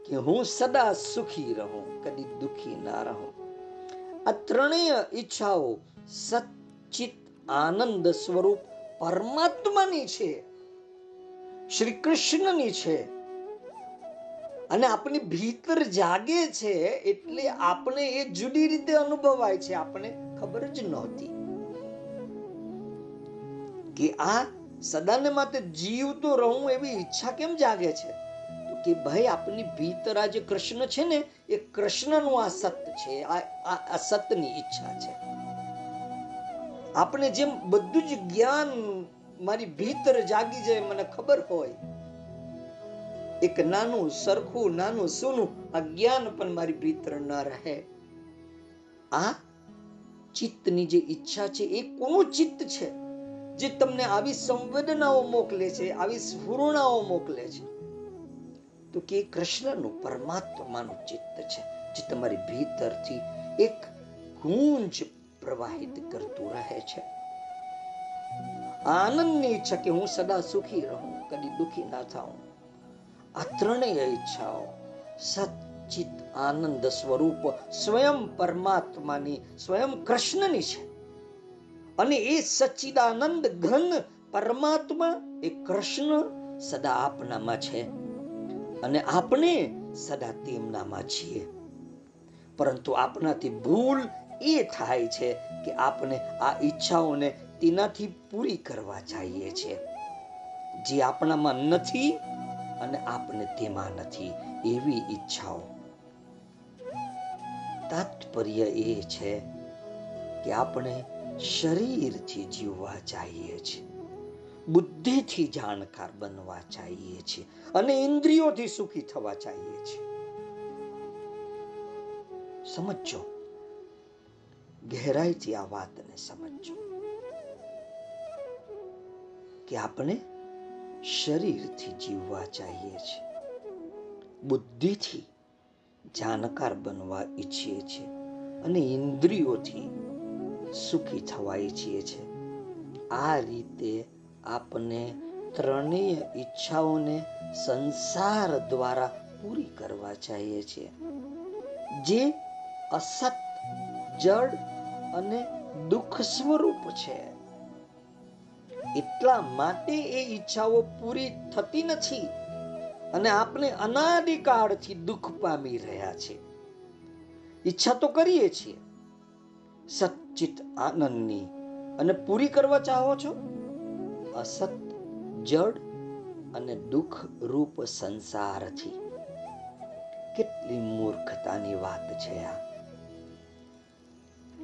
કે હું સદા સુખી રહું, કદી દુખી ના રહું. આ ત્રણેય ઈચ્છાઓ સચિત આનંદ સ્વરૂપ પરમાત્માની છે, શ્રી કૃષ્ણની છે. અને આપણી ભીતર જાગે છે એટલે આપણે એ જુદી રીતે અનુભવાય છે આપણે ખબર જ નહોતી. કે આ સદાને માટે જીવતો રહું એવી ઈચ્છા કેમ જાગે છે? તો કે ભાઈ આપની ભીતર આ જે કૃષ્ણ છે ને એ કૃષ્ણનું આ સત્ય છે આ સતની ઈચ્છા છે. આપણે જેમ બધું જ જ્ઞાન મારી ભીતર જાગી જાય મને ખબર હોય એક નાનું સરખું, નાનું સૂનું અજ્ઞાન પણ મારી ભીતર ન રહે. આ ચિત્તની જે ઈચ્છા છે, એ કોનું ચિત્ત છે, જે તમને આવી સંવેદનાઓ મોકલે છે, આવી સ્ફુરણાઓ મોકલે છે. તો કે કૃષ્ણનું પરમાત્માનું ચિત્ત છે, જે તમારી ભીતરથી એક ગુંજ પ્રવાહિત કરતું રહે છે. આનંદની ઈચ્છા કે હું સદા સુખી રહું, કદી દુખી ના થાઉં. આ ત્રણેય ઈચ્છાઓ સચિત આનંદ સ્વરૂપ સ્વયં પરમાત્માની, સ્વયં કૃષ્ણની છે. અને એ સચ્ચિદાનંદ ઘન પરમાત્મા એ કૃષ્ણ સદા આપનામાં છે. અને આપણે સદા તેમનામાં છીએ. પરંતુ આપણાથી ભૂલ એ થાય છે કે આપણે આ ઈચ્છાઓને તેનાથી પૂરી કરવા જઈએ છીએ. જે આપણામાં નથી અને આપને તેમાં નથી, એવી ઈચ્છાઓ. તાત્પર્ય એ છે કે આપણે શરીરથી જીવવા ચાહીએ છીએ, બુદ્ધિથી જાણકાર બનવા ચાહીએ છીએ અને ઇન્દ્રિયોથી સુખી થવા ચાહીએ છીએ. સમજો ગહેરાઈથી આ વાતને સમજો કે આપણે શરીરથી જીવવા ચાહીએ છીએ બુદ્ધિથી જાણકાર બનવા ઈચ્છીએ છીએ અને ઇન્દ્રિયોથી સુખી થવા ઈચ્છીએ છીએ આ રીતે આપણે ત્રણેય ઈચ્છાઓને સંસાર દ્વારા પૂરી કરવા ચાહીએ છીએ. જે અસત, જડ અને દુઃખ સ્વરૂપ છે. એટલા માટે એ ઈચ્છાઓ પૂરી થતી નથી અને આપણે અનાદિકાળથી દુઃખ પામી રહ્યા છે. ઈચ્છા તો કરીએ છીએ. સચ્ચિત આનંદની અને પૂરી કરવા ચાહો છો? અસત, જડ અને દુઃખ રૂપ સંસારથી. કેટલી મૂર્ખતાની વાત છે આ.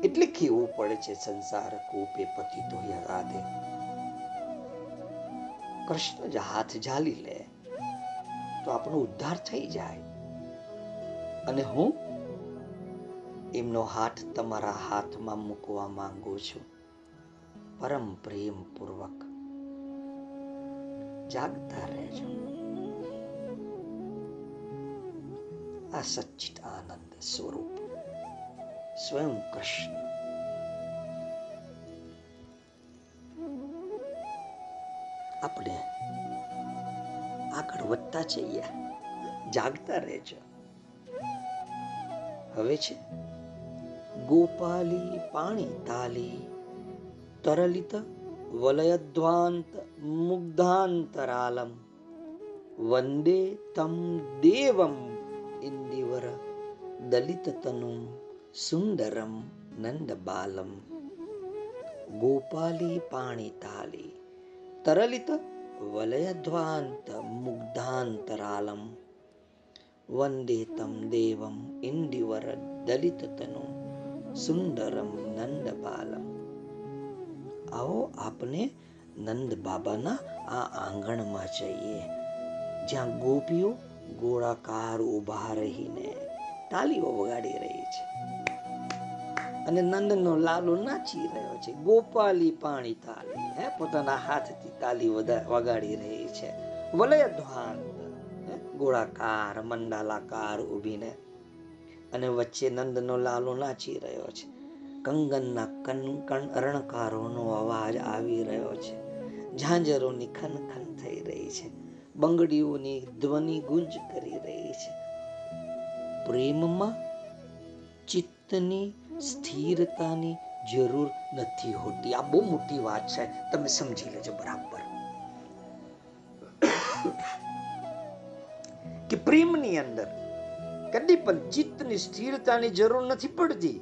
એટલે કેવું પડે છે સંસાર કોપે પતિ તો રાધે કૃષ્ણ જ હાથ ઝાલી લે, તો આપણો ઉદ્ધાર થઈ જાય. અને હું એમનો હાથ તમારા હાથમાં મૂકવા માંગુ છું. પરમ પ્રેમ પૂર્વક જાગતા રહેજો. આ સચ્ચિત આનંદ સ્વરૂપ સ્વયં કૃષ્ણ. વધતા જઈએ. જાગતા રહેજો. હવે છે. ગોપાલી પાણી તાલી, તરલિત વલયદ્વાંત મુગ્ધાંતરાલમ, વંદે તમ દેવમ ઇન્દિવર દલિત તનુ સુંદરમ નંદ બાલમ ગોપાલી પાણી તાલી, તરલિત વલયધ્વાંત મુગ્ધાંતરાલમ વંદે તમ દેવમ ઇન્દિવર દલિત તનુ સુંદરમ નંદબાલમ આવો આપને નંદ બાબાના આ આંગણમાં જઈએ જ્યાં ગોપીઓ ગોળાકાર ઊભા રહીને તાલીઓ વગાડી રહી છે અને નંદનો લાલો નાચી રહ્યો છે. ગોપાલી પાણી તાલી, હે, પોતાના હાથથી તાલી વગાડી રહી છે. વલય ધ્વાન ગોળાકાર, મંડાલાકાર ઊભીને અને વચ્ચે નંદનો લાલો નાચી રહ્યો છે. કંગનના કન, કણ રણકારોનો અવાજ આવી રહ્યો છે. ઝાંઝરોની ખન ખન થઈ રહી છે. બંગડીઓની ધ્વનિ ગુંજ કરી રહી છે. પ્રેમમાં ચિત્તની સ્થિરતાની જરૂર નથી હોતી. આ બહુ મોટી વાત છે. તમે સમજી લેજો બરાબર. કે પ્રેમની અંદર કદી પણ ચિત્તની સ્થિરતાની જરૂર નથી પડતી.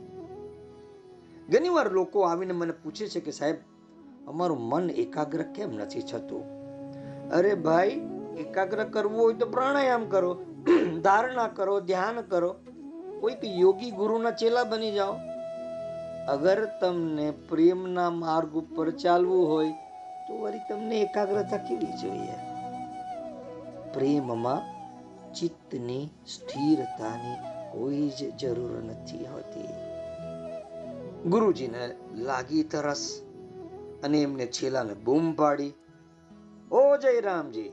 ઘણીવાર લોકો આવીને મને પૂછે છે કે સાહેબ, અમારું મન એકાગ્ર કેમ નથી થતું? અરે ભાઈ, એકાગ્ર કરવું હોય તો પ્રાણાયામ કરો, ધારણા કરો, ધ્યાન કરો. કોઈક યોગી ગુરુના ચેલા બની જાઓ. અગર તમને પ્રેમના માર્ગ ઉપર ચાલવું હોય, તો વળી તમને એકાગ્રતા કેવી જોઈએ? પ્રેમમાં ચિત્તની સ્થિરતાની કોઈ જ જરૂર નથી હોતી. ગુરુજીને લાગી તરસ અને એમને છેલાને બૂમ પાડી. ઓ જયરામજી.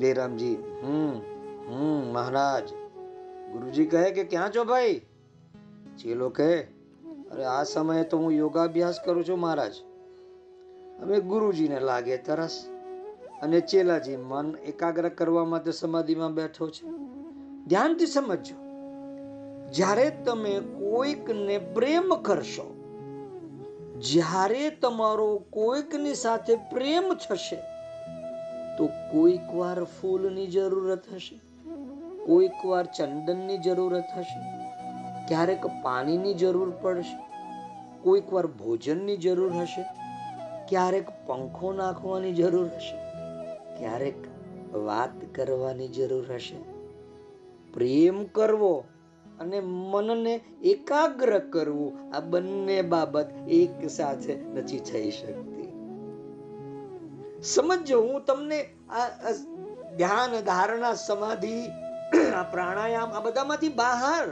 જયરામજી, હમ હમ, મહારાજ. ગુરુજી કહે કે ક્યાં છો ભાઈ? ચેલો કહે, અરે, આ સમયે તો હું યોગાભ્યાસ કરું છું મહારાજ. હવે ગુરુજીને લાગે તરસ અને ચેલાજી મન એકાગ્ર કરવા માટે સમાધિમાં બેઠો છે. ધ્યાનથી સમજો જ્યારે તમે કોઈકને પ્રેમ કરશો, જ્યારે તમારો કોઈકની સાથે પ્રેમ થશે, તો કોઈક વાર ફૂલની જરૂરત હશે. કોઈક વાર ચંદનની જરૂરત હશે, ક્યારેક પાણીની જરૂર પડશે, કોઈક વાર ભોજનની જરૂર હશે, ક્યારેક પંખો નાખવાની જરૂર હશે, ક્યારેક વાત કરવાની જરૂર હશે. પ્રેમ કરવો અને મનને એકાગ્ર કરવું, આ બંને બાબત એક સાથે નથી થઈ શકતી. સમજો હું તમને આ ધ્યાન, ધારણા, સમાધિ આ પ્રાણાયામ આ બધામાંથી બહાર.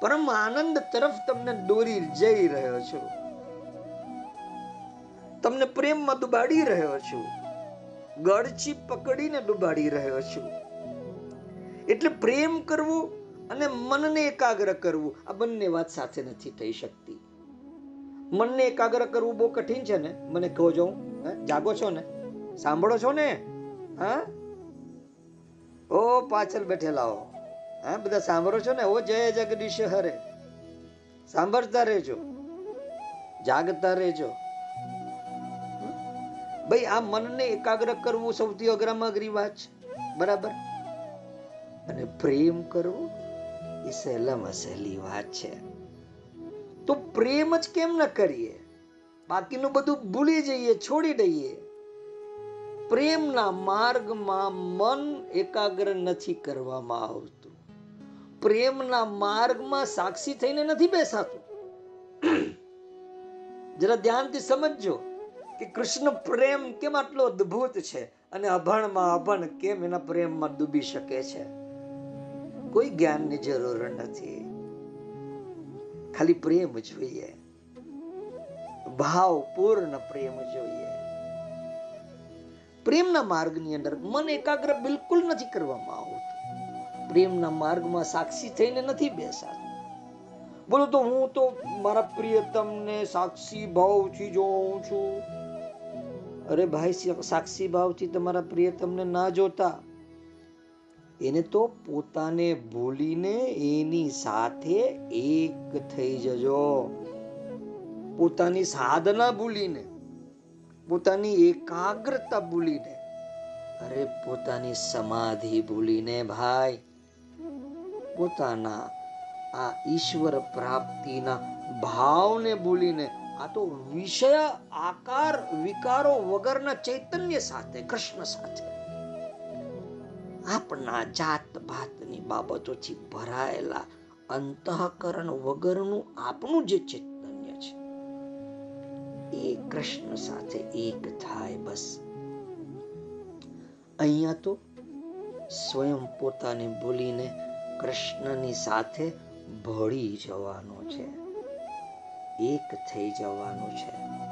પરમ આનંદ તરફ તમને દોરી જઈ રહ્યો છું. તમને પ્રેમમાં ડુબાડી રહ્યો છું. ગળચી પકડીને ડુબાડી રહ્યો છું. એટલે પ્રેમ કરવું અને મનને એકાગ્ર કરવું, આ બંને વાત સાથે નથી થઈ શકતી. મનને એકાગ્ર કરવું બહુ કઠિન છે ને? મને કહો જો જાગો છો ને? સાંભળો છો ને? હા? ઓ પાછળ બેઠેલા હો. હા, બધા સાંભળો છો ને? ઓ જય જગદીશ હરે સાંભળતા રહેજો. જાગતા રહેજો. ભાઈ, આ મનને એકાગ્ર કરવું સૌથી અઘરામાં અઘરી વાત છે. બરાબર? અને પ્રેમ કરવો એ સહેલામાં સહેલી વાત છે. તો પ્રેમ જ કેમ ન કરીએ? બાકીનું બધું ભૂલી જઈએ, છોડી દઈએ. પ્રેમના માર્ગમાં મન એકાગ્ર નથી કરવામાં આવતું. પ્રેમના માર્ગમાં સાક્ષી થઈને નથી બેસાતું. જરા ધ્યાનથી સમજજો કે કૃષ્ણ પ્રેમ કેમ આટલો અદ્ભુત છે અને અભણમાં અભણ કેમ એના પ્રેમમાં ડૂબી શકે છે? કોઈ જ્ઞાનની જરૂર નથી. ખાલી પ્રેમ જોઈએ. ભાવપૂર્ણ પ્રેમ જોઈએ. પ્રેમના માર્ગની અંદર મન એકાગ્ર બિલકુલ નથી કરવામાં આવતું. પ્રેમના માર્ગમાં સાક્ષી થઈને નથી બેસાતું. બોલો તો હું તો મારા પ્રિયતમને સાક્ષી ભાવથી જોઉં છું. અરે ભાઈ સાક્ષી ભાવથી તમારા પ્રિયતમને ના જોતા? એને તો પોતાને ભૂલીને એની સાથે એક થઈ જજો. પોતાની સાધના ભૂલીને. પોતાની એકાગ્રતા ભૂલીને. અરે પોતાની સમાધિ ભૂલીને ભાઈ. પોતાના આ ઈશ્વર પ્રાપ્તિના ભાવને ભૂલીને, આ તો વિષય, આકાર, વિકારો વગરના ચૈતન્ય સાથે, કૃષ્ણ સાથે. આપણા જાત ભાતની બાબતોથી ભરાયેલા અંતઃકરણ વગરનું આપણું જે છે એ કૃષ્ણ સાથે એક થાય બસ. અહીંયા તો સ્વયં પોતાને ભૂલીને કૃષ્ણની સાથે ભળી જવાનો છે. એક થઈ જવાનું છે.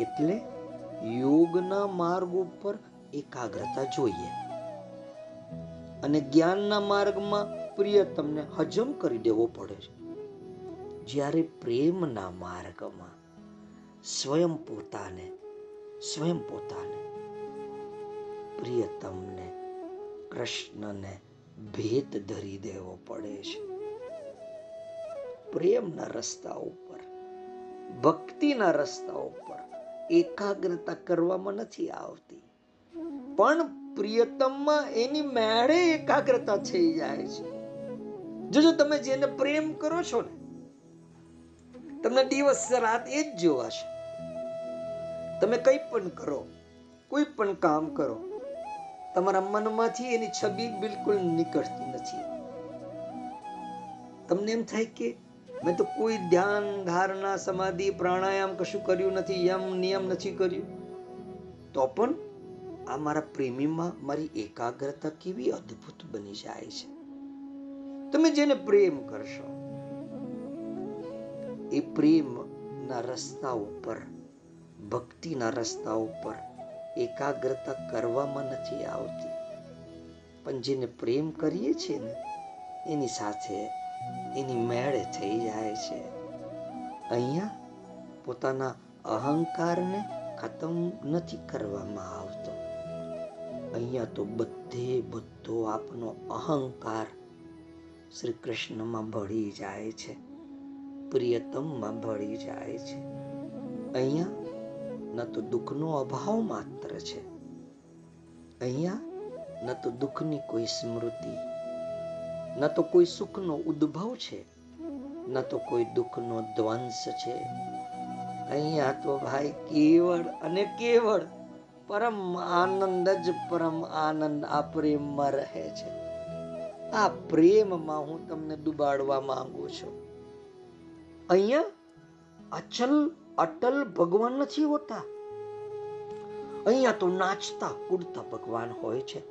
એટલે યોગના માર્ગ ઉપર એકાગ્રતા જોઈએ. અને જ્ઞાનના માર્ગમાં પ્રિય તમને હજમ કરી દેવો પડે છે. જ્યારે પ્રેમના માર્ગમાં સ્વયં પોતાને સ્વયં પોતાને, પ્રિયતમને, કૃષ્ણને ભેદ ધરી દેવો પડે છે. પ્રેમના રસ્તા ઉપર, ભક્તિના રસ્તા ઉપર એકાગ્રતા કરવામાં નથી આવતી. પણ પ્રિયતમમાં એની મેળે એકાગ્રતા થઈ જાય છે. જોજો તમે જેને પ્રેમ કરો છો ને તમને દિવસ રાત એ જ જોવાશે તમે કંઈ પણ કરો, કોઈ પણ કામ કરો, તમારા મનમાંથી એની છબી બિલકુલ નીકળતી નથી. તમને એમ થાય કે મેં તો કોઈ ધ્યાન, ધારણા, સમાધિ, પ્રાણાયામ કશું કર્યું નથી, યમ, નિયમ નથી કર્યું. તો પણ આ મારા પ્રેમીમાં મારી એકાગ્રતા કેવી અદ્ભુત બની જાય છે. તમે જેને પ્રેમ કરશો એ પ્રેમના રસ્તા ઉપર, ભક્તિના રસ્તા ઉપર એકાગ્રતા કરવામાં નથી આવતી. પણ જેને પ્રેમ કરીએ છીએ ને, એની સાથે એની મેળે થઈ જાય છે. અહીંયા પોતાના અહંકારને ખતમ નથી કરવામાં આવતો. અહીંયા તો બધે બધો આપનો અહંકાર શ્રી કૃષ્ણમાં ભળી જાય છે. પ્રિયતમમાં ભળી જાય છે. અહીંયા ન તો દુઃખનો અભાવ માત્ર છે. અહીંયા ન તો દુઃખની કોઈ સ્મૃતિ, ન તો કોઈ સુખનો ઉદ્ભવ છે, ન તો કોઈ દુઃખનો ધ્વંસ છે. અહીંયા તો ભાઈ કેવળ અને કેવળ પરમ આનંદ જ પરમ આનંદ આ પ્રેમમાં રહે છે. આ પ્રેમમાં હું તમને ડુબાડવા માંગુ છું. અહીંયા અચલ, અટલ ભગવાન નથી હોતા. અહીંયા તો નાચતા, કૂદતા ભગવાન હોય છે.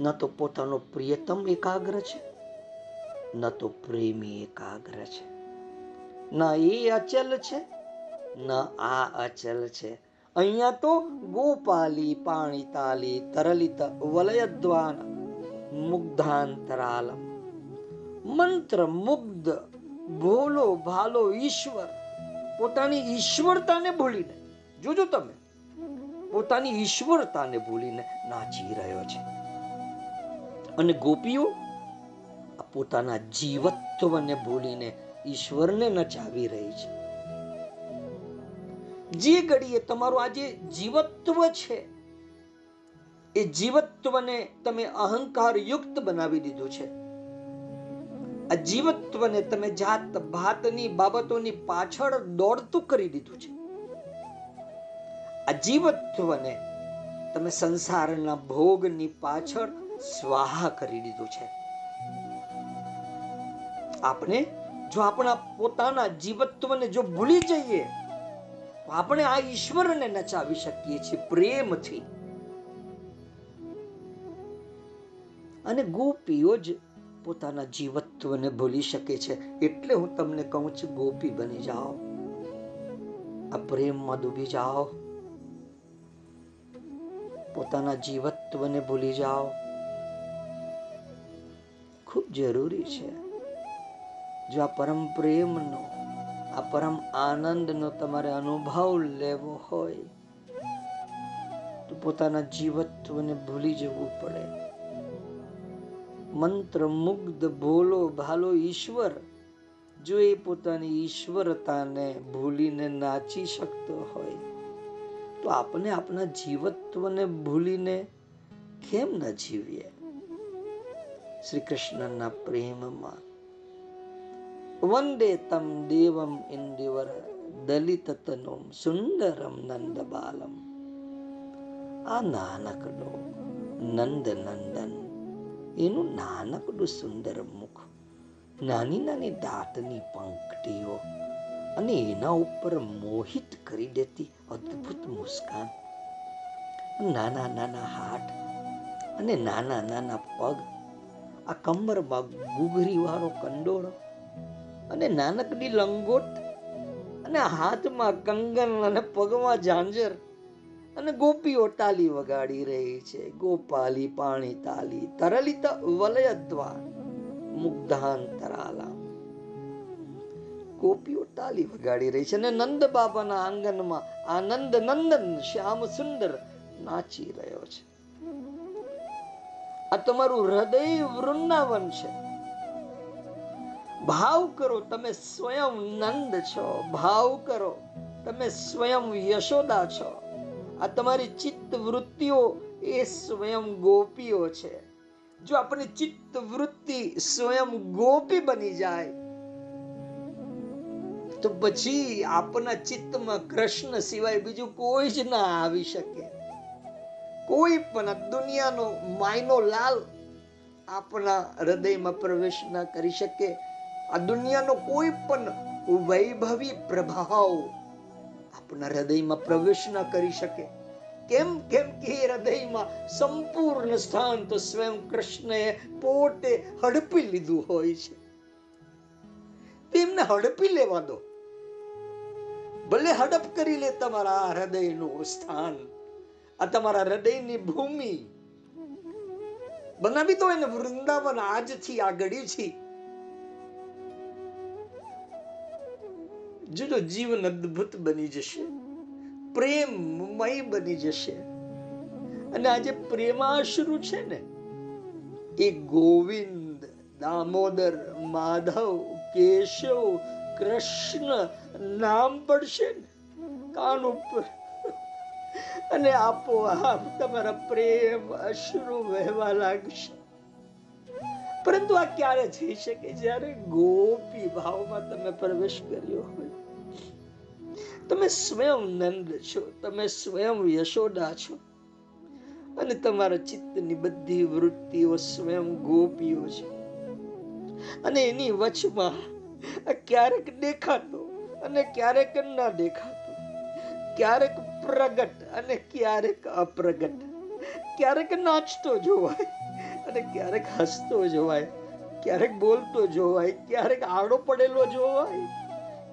ન તો પોતાનો પ્રિયતમ એકાગ્ર છે, ન તો પ્રેમી એકાગ્ર છે. ના એ અચલ છે, ન આ અચલ છે. અહીંયા તો ગોપાલી, પાણીતાલી, તરલિત વલયદ્વાન મુગ્ધાંતરાલમ, મંત્ર મુગ્ધ ભોલો ભાલો, ઈશ્વર. પોતાની ઈશ્વરતાને ભૂલીને. જોજો તમે. પોતાની ઈશ્વરતાને ભૂલીને નાચી રહ્યો છે. અને ગોપીઓ પોતાના જીવત્વને ભૂલીને ઈશ્વરને નચાવી રહી છે. જે ઘડીએ તમારું આ જે જીવત્વ છે, એ જીવત્વને તમે અહંકાર યુક્ત બનાવી દીધું છે. આ તમે જાત ભાતની બાબતોની પાછળ દોડતું કરી દીધું છે. આ તમે સંસારના ભોગની પાછળ સ્વાહા કરી દીધું છે. આપણે જો આપણા પોતાના જીવત્વને જો ભૂલી જઈએ, તો આપણે આ ઈશ્વરને નચાવી શકીએ છીએ પ્રેમથી. અને ગોપીઓ જ પોતાના જીવત્વને ભૂલી શકે છે. એટલે હું તમને કહું છું, ગોપી બની જાઓ. આ પ્રેમમાં ડૂબી જાઓ. પોતાના જીવત્વને ભૂલી જાઓ. ખૂબ જરૂરી છે. જો આ પરમ પ્રેમનો, આ પરમ આનંદનો તમારે અનુભવ લેવો હોય, તો પોતાના જીવત્વને ભૂલી જવું પડે. મંત્ર મુગ્ધ ભોલો ભાલો ઈશ્વર, જો એ પોતાની ઈશ્વરતાને ભૂલીને નાચી શકતો હોય, તો આપણે આપણા જીવત્વને ભૂલીને કેમ ન જીવીએ? શ્રી કૃષ્ણના પ્રેમમાં, વંદે તમ દેવમ ઇન્દિવર દલિત તનુમ સુંદરમ નંદ બાલમ. આ નાનકડો નંદ નંદન એનું નાનકડું સુંદર મુખ, નાની નાની દાંતની પંખટીઓ અને એના ઉપર મોહિત કરી દેતી અદ્ભુત મુસ્કાન. નાના નાના હાથ અને નાના નાના પગ, આ કમરમાં ગુગરીવાળો કંડોળ અને નાનકડી લંગોટ અને હાથમાં કંગન અને પગમાં ઝાંઝર અને ગોપીઓ તાલી વગાડી રહી છે. ગોપાલી પાણી તાલી તરલિત વલયદ્વાર મુગ્ધાંતરાલા ગોપીઓ તાલી વગાડી રહી છે અને નંદ બાબાના આંગણમાં આનંદ નંદન શ્યામ સુંદર નાચી રહ્યો છે. આ તમારું હૃદય વૃંદાવન છે. ભાવ કરો તમે સ્વયં નંદ છો. ભાવ કરો તમે સ્વયં યશોદા છો. આ તમારી ચિત્ત વૃત્તિઓ એ સ્વયં ગોપીઓ છે. જો આપણી ચિત્ત વૃત્તિ સ્વયં ગોપી બની જાય, તો પછી આપણા ચિત્તમાં કૃષ્ણ સિવાય બીજું કોઈ જ ના આવી શકે. કોઈ પણ દુનિયાનો માયનો લાલ આપણા હૃદયમાં પ્રવેશ ના કરી શકે. આ દુનિયાનો કોઈ પણ વૈભવી પ્રભાવ આપણા હૃદયમાં પ્રવેશ ન કરી શકે. કેમ કેમ કે હૃદયમાં સંપૂર્ણ સ્થાન તો સ્વયં કૃષ્ણએ પોતે હડપી લીધું હોય છે. તેમને હડપી લેવા દો. ભલે હડપ કરી લે તમારા હૃદયનું સ્થાન. આ તમારા હૃદયની ભૂમિ. બનાવી દો એને વૃંદાવન આજથી આ ઘડીથી જોજો જીવન અદ્ભુત બની જશે. પ્રેમમય બની જશે. અને આજે પ્રેમાશ્રુ છે ને, એ ગોવિંદ, દામોદર, માધવ, કેશવ, કૃષ્ણ નામ પડશે ને, કાન ઉપર અને આપો આપ તમારા પ્રેમ અશ્રુ વહેવા લાગશે. પરંતુ આ ક્યારે થઈ શકે? જ્યારે ગોપી ભાવમાં તમે પ્રવેશ કર્યો હોય. તમે સ્વયં નંદ છો, તમે સ્વયં યશોદા છો. અને તમારા ચિત્તની બધી વૃત્તિઓ સ્વયં ગોપીઓ છે. અને એની વચમાં ક્યારેક દેખાતો અને ક્યારેક ના દેખાતો. ક્યારેક પ્રગટ અને ક્યારેક અપ્રગટ. ક્યારેક નાચતો જોવાય અને ક્યારેક હસતો જોવાય. ક્યારેક બોલતો જોવાય. ક્યારેક આડો પડેલો જોવાય.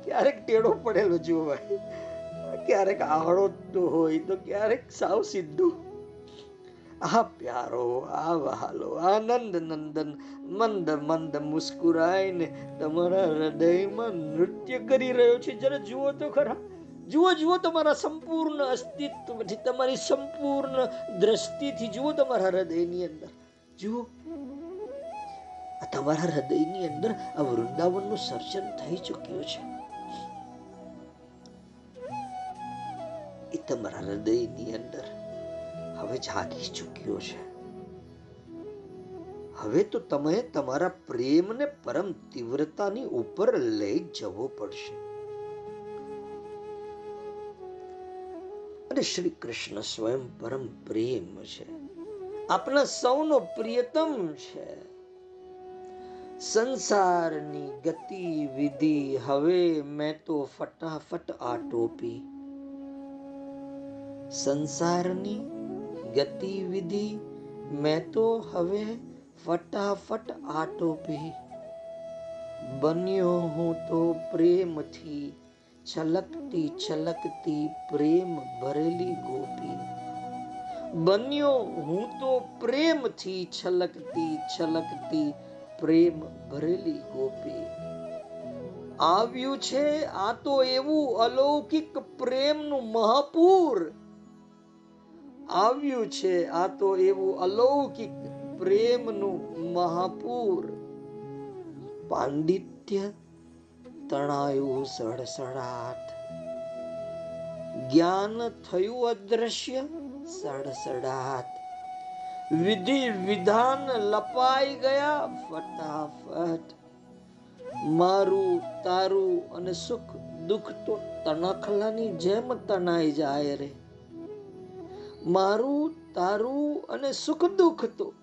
ક્યારેક ટેડો પડેલો જોવાય. ક્યારેક આડો હોય તો ક્યારેક સાવ સીધું. આ પ્યારો, આ વહાલો આનંદ નંદન, મંદ મંદ મુસ્કુરાઈને તમારા હૃદયમાં નૃત્ય કરી રહ્યો છે. જરા જુઓ તો ખરા. જુઓ જુઓ તમારા સંપૂર્ણ અસ્તિત્વથી, તમારી સંપૂર્ણ દ્રષ્ટિથી જુઓ તમારા હૃદયની અંદર. જુઓ. તમારા હૃદયની અંદર આ વૃંદાવનનું સર્જન થઈ ચૂક્યું છે. એ તમારા હૃદયની અંદર હવે જાગી ચૂક્યો છે. હવે તો તમે તમારા પ્રેમને પરમ તીવ્રતાની ઉપર લઈ જવો પડશે. અને શ્રી કૃષ્ણ સ્વયં પરમ પ્રેમ છે. આપણા સૌનો પ્રિયતમ છે. સંસારની ગતિવિધિ હવે મેં તો ફટાફટ આટોપી સંસારની ગતિવિધિ મેં તો હવે ફટાફટ આટોપી. બન્યો હું તો પ્રેમથી, છલકતી છલકતી પ્રેમ ભરેલી ગોપી. બન્યો હું તો પ્રેમથી, છલકતી છલકતી પ્રેમ ભરેલી ગોપી. આવ્યું છે આ તો એવું અલૌકિક પ્રેમનું મહાપૂર. આવ્યું છે, આ તો એવું અલૌકિક પ્રેમનું મહાપૂર. પાંડિત્ય તણાયું સડસડાટ. જ્ઞાન થયું અદ્રશ્ય સડસડાટ. વિધિ વિધાન લપાઈ ગયા ફટાફટ. મારું, તારું અને સુખ દુઃખ તો તણખલાની જેમ તણાઈ જાય રે. મારું, તારું અને સુખ દુઃખ તો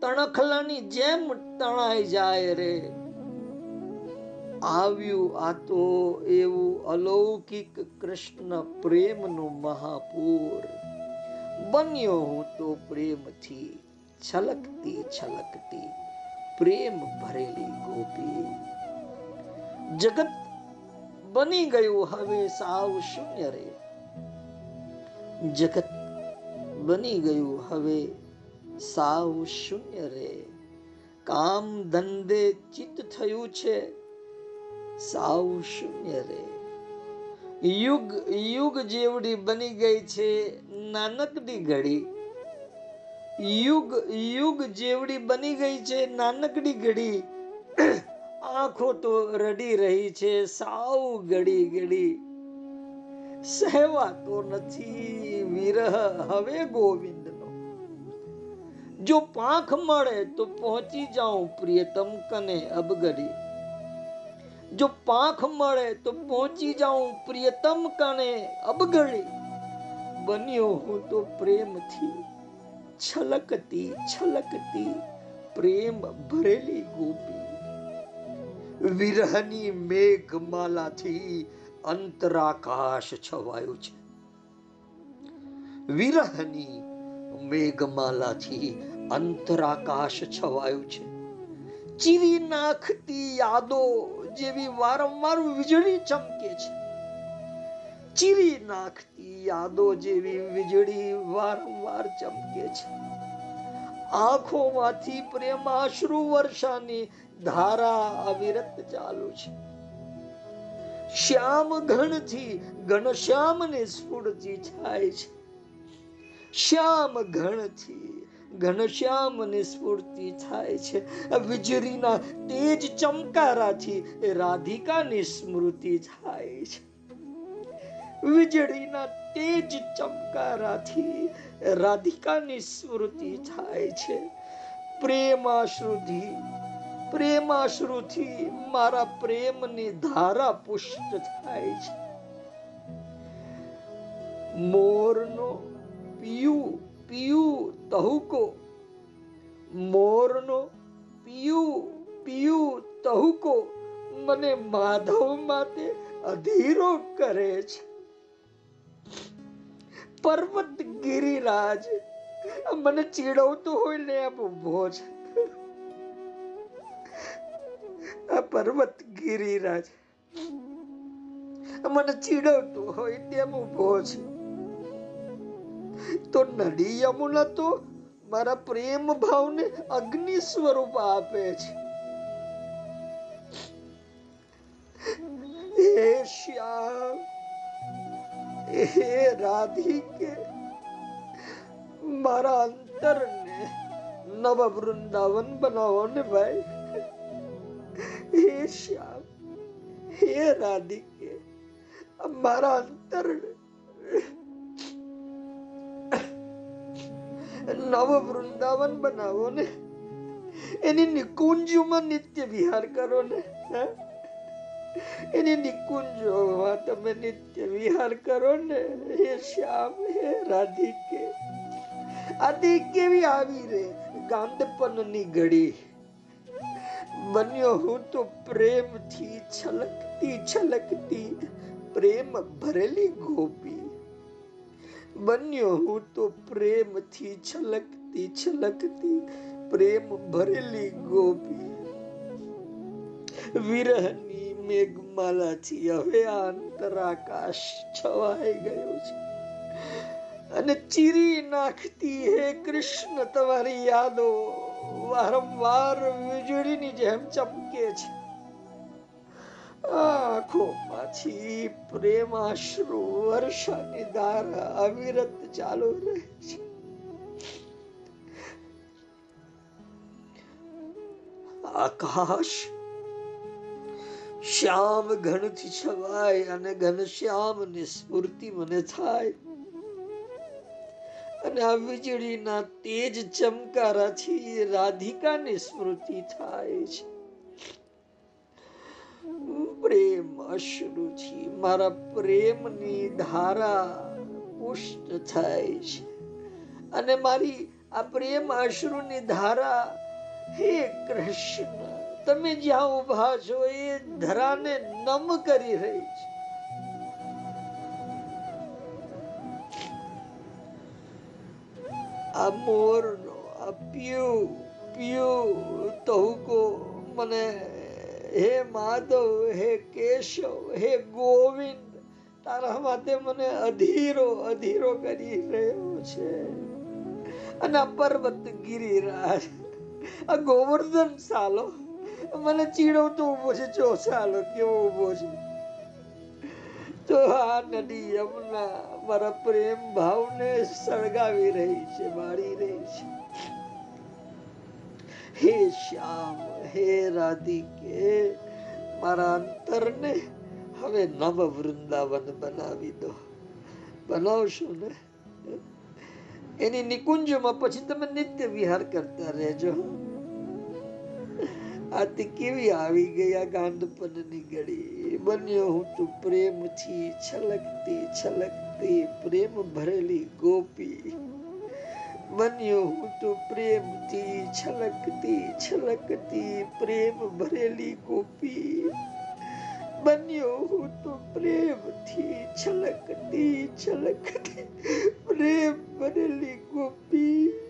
તણખલાની જેમ તણાઈ જાય રે. આવ્યું આ તો એવું અલૌકિક કૃષ્ણ પ્રેમનું મહાપૂર. બન્યો હું તો પ્રેમથી છલકતી છલકતી પ્રેમ ભરેલી ગોપી. જગત બની ગયું હવે સાવ શૂન્ય રે. જગત બની ગયું. હવે સાવ શૂન્ય રે. કામ ધંધે ચિત્ત થયું છે. સાવ શૂન્ય રે. યુગ યુગ જેવડી બની ગઈ છે નાનકડી ઘડી. યુગ યુગ જેવડી બની ગઈ છે નાનકડી ઘડી. આંખો તો રડી રહી છે સાવ ઘડી ઘડી સહેવાતો નથી, વિરહ હવે ગોવિંદનો. જો પાંખ મળે તો પહોંચી જાઉં પ્રિયતમ કને અબગડી. જો પાંખ મળે તો પહોંચી જાઉં પ્રિયતમ કને અબગડી. બન્યો હું તો પ્રેમથી, છલકતી છલકતી, પ્રેમ ભરેલી ગોપી. વિરહની મેઘમાલાથી અંતરાકાશ છવાયું છે. વિરહની મેઘમાલાથી અંતરાકાશ છવાયું છે. ચીરી નાખતી યાદો જેવી વારંવાર વીજળી ચમકે છે. ચીરી નાખતી યાદો જેવી વીજળી વારંવાર ચમકે છે. આંખોમાંથી પ્રેમાશ્રુ વર્ષાની ધારા અવિરત ચાલુ છે. શ્યામ ઘણથી ઘનશ્યામને સ્ફૂર્તિ થાય છે. શ્યામ ઘણથી ઘનશ્યામની સ્ફૂર્તિ થાય છે. વીજળીના તેજ ચમકારાથી રાધિકાની સ્મૃતિ થાય છે. વીજળીના તેજ ચમકારાથી રાધિકાની સ્મૃતિ થાય છે. પ્રેમાશ્રુથી પ્રેમાશ્રુથી મારા પ્રેમની ધારા પુષ્ટ થાય છે. મોરનો પિયું પિયું તહુકો, મોરનો પિયું પિયું તહુકો મને માધવ માટે અધીરો કરે છે. પર્વત ગિરિરાજ મને ચીડવતો હોય ને આપ ઊભો છે. આ પર્વત ગિરિરાજ મને ચીડવતો હોય તેમ ઊભો છે. તો નડી યમુના તો મારા પ્રેમ ભાવને અગ્નિ સ્વરૂપ આપે છે. હે શ્યામ, હે રાધિકે, મારા અંતરને નવ વૃંદાવન બનાવો ને ભાઈ. હે શ્યામ, હે રાધિકે મારા અંતર નવ વૃંદાવન બનાવો ને, એની નિકુંજમાં નિત્ય વિહાર કરો ને એની નિકુંજોમાં તમે નિત્ય વિહાર કરો ને, હે શ્યામ, હે રાધિકે. આદિ કેવી આવી રે? ગાંધપનની ઘડી. બન્યો હું તો પ્રેમથી છલકતી છલકતી પ્રેમ ભરેલી ગોપી. બન્યો હું તો પ્રેમથી છલકતી છલકતી પ્રેમ ભરેલી ગોપી. વિરહની મેઘમાલાથી હવે આ અંતરાકાશ છવાઈ ગયો છે. અને ચીરી નાખતી હે કૃષ્ણ તમારી યાદો. વારંવાર વીજળીની જેમ ચમકે છે. આંખોમાંથી પ્રેમાશ્રુ વર્ષાની ધારા અવિરત ચાલુ રહે છે. આકાશ શ્યામ ઘનથી છવાય અને ઘનશ્યામની સ્ફૂર્તિ મને થાય. અને આ વીજળીના તેજ ચમકારાથી રાધિકાની સ્મૃતિ થાય છે. પ્રેમ અશ્રુથી મારા પ્રેમની ધારા પુષ્ટ થાય છે. અને મારી આ પ્રેમ અશ્રુની ધારા, હે કૃષ્ણ, તમે જ્યાં ઊભા છો એ ધરાને નમ કરી રહી છે. આ મોરનો આ પીયુ પીયુ તહુકો મને હે માધવ હે કેશવ હે ગોવિંદ તારા માટે મને અધીરો અધીરો કરી રહ્યો છે. અને આ પર્વત ગિરિરાજ આ ગોવર્ધન સાલો, મને ચીડવતો ઊભો છે ચો સાલો કેવો ઊભો છે. તો આ નદી યમુના મારા પ્રેમ ભાવને સળગાવી રહી છે મારી રહી છે. હે શ્યામ, હે રાધિકે, મારા અંતરને હવે નવ વૃંદાવન બનાવી દો. બનાવશો ને? એની નિકુંજમાં પછી તમે નિત્ય વિહાર કરતા રહેજો. આથી કેવી આવી ગયા ગાંધપનની ગળી. બન્યો હું તું પ્રેમથી છલકતી છલકતી, પ્રેમ ભરેલી ગોપી. બન્યો હું તો પ્રેમથી છલકતી છલકતી, પ્રેમ ભરેલી ગોપી. બન્યો હું તો પ્રેમથી છલકતી છલકતી, પ્રેમ ભરેલી ગોપી.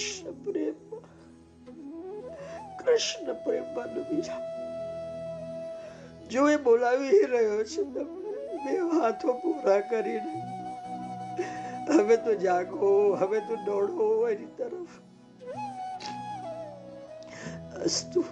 કૃષ્ણ પ્રેમ કૃષ્ણ પ્રેમ બીજા. જો એ બોલાવી રહ્યો છે તમને હાથો પૂરા કરીને, હવે તો જાગો, હવે તો દોડો એની તરફ. અસ્તુ.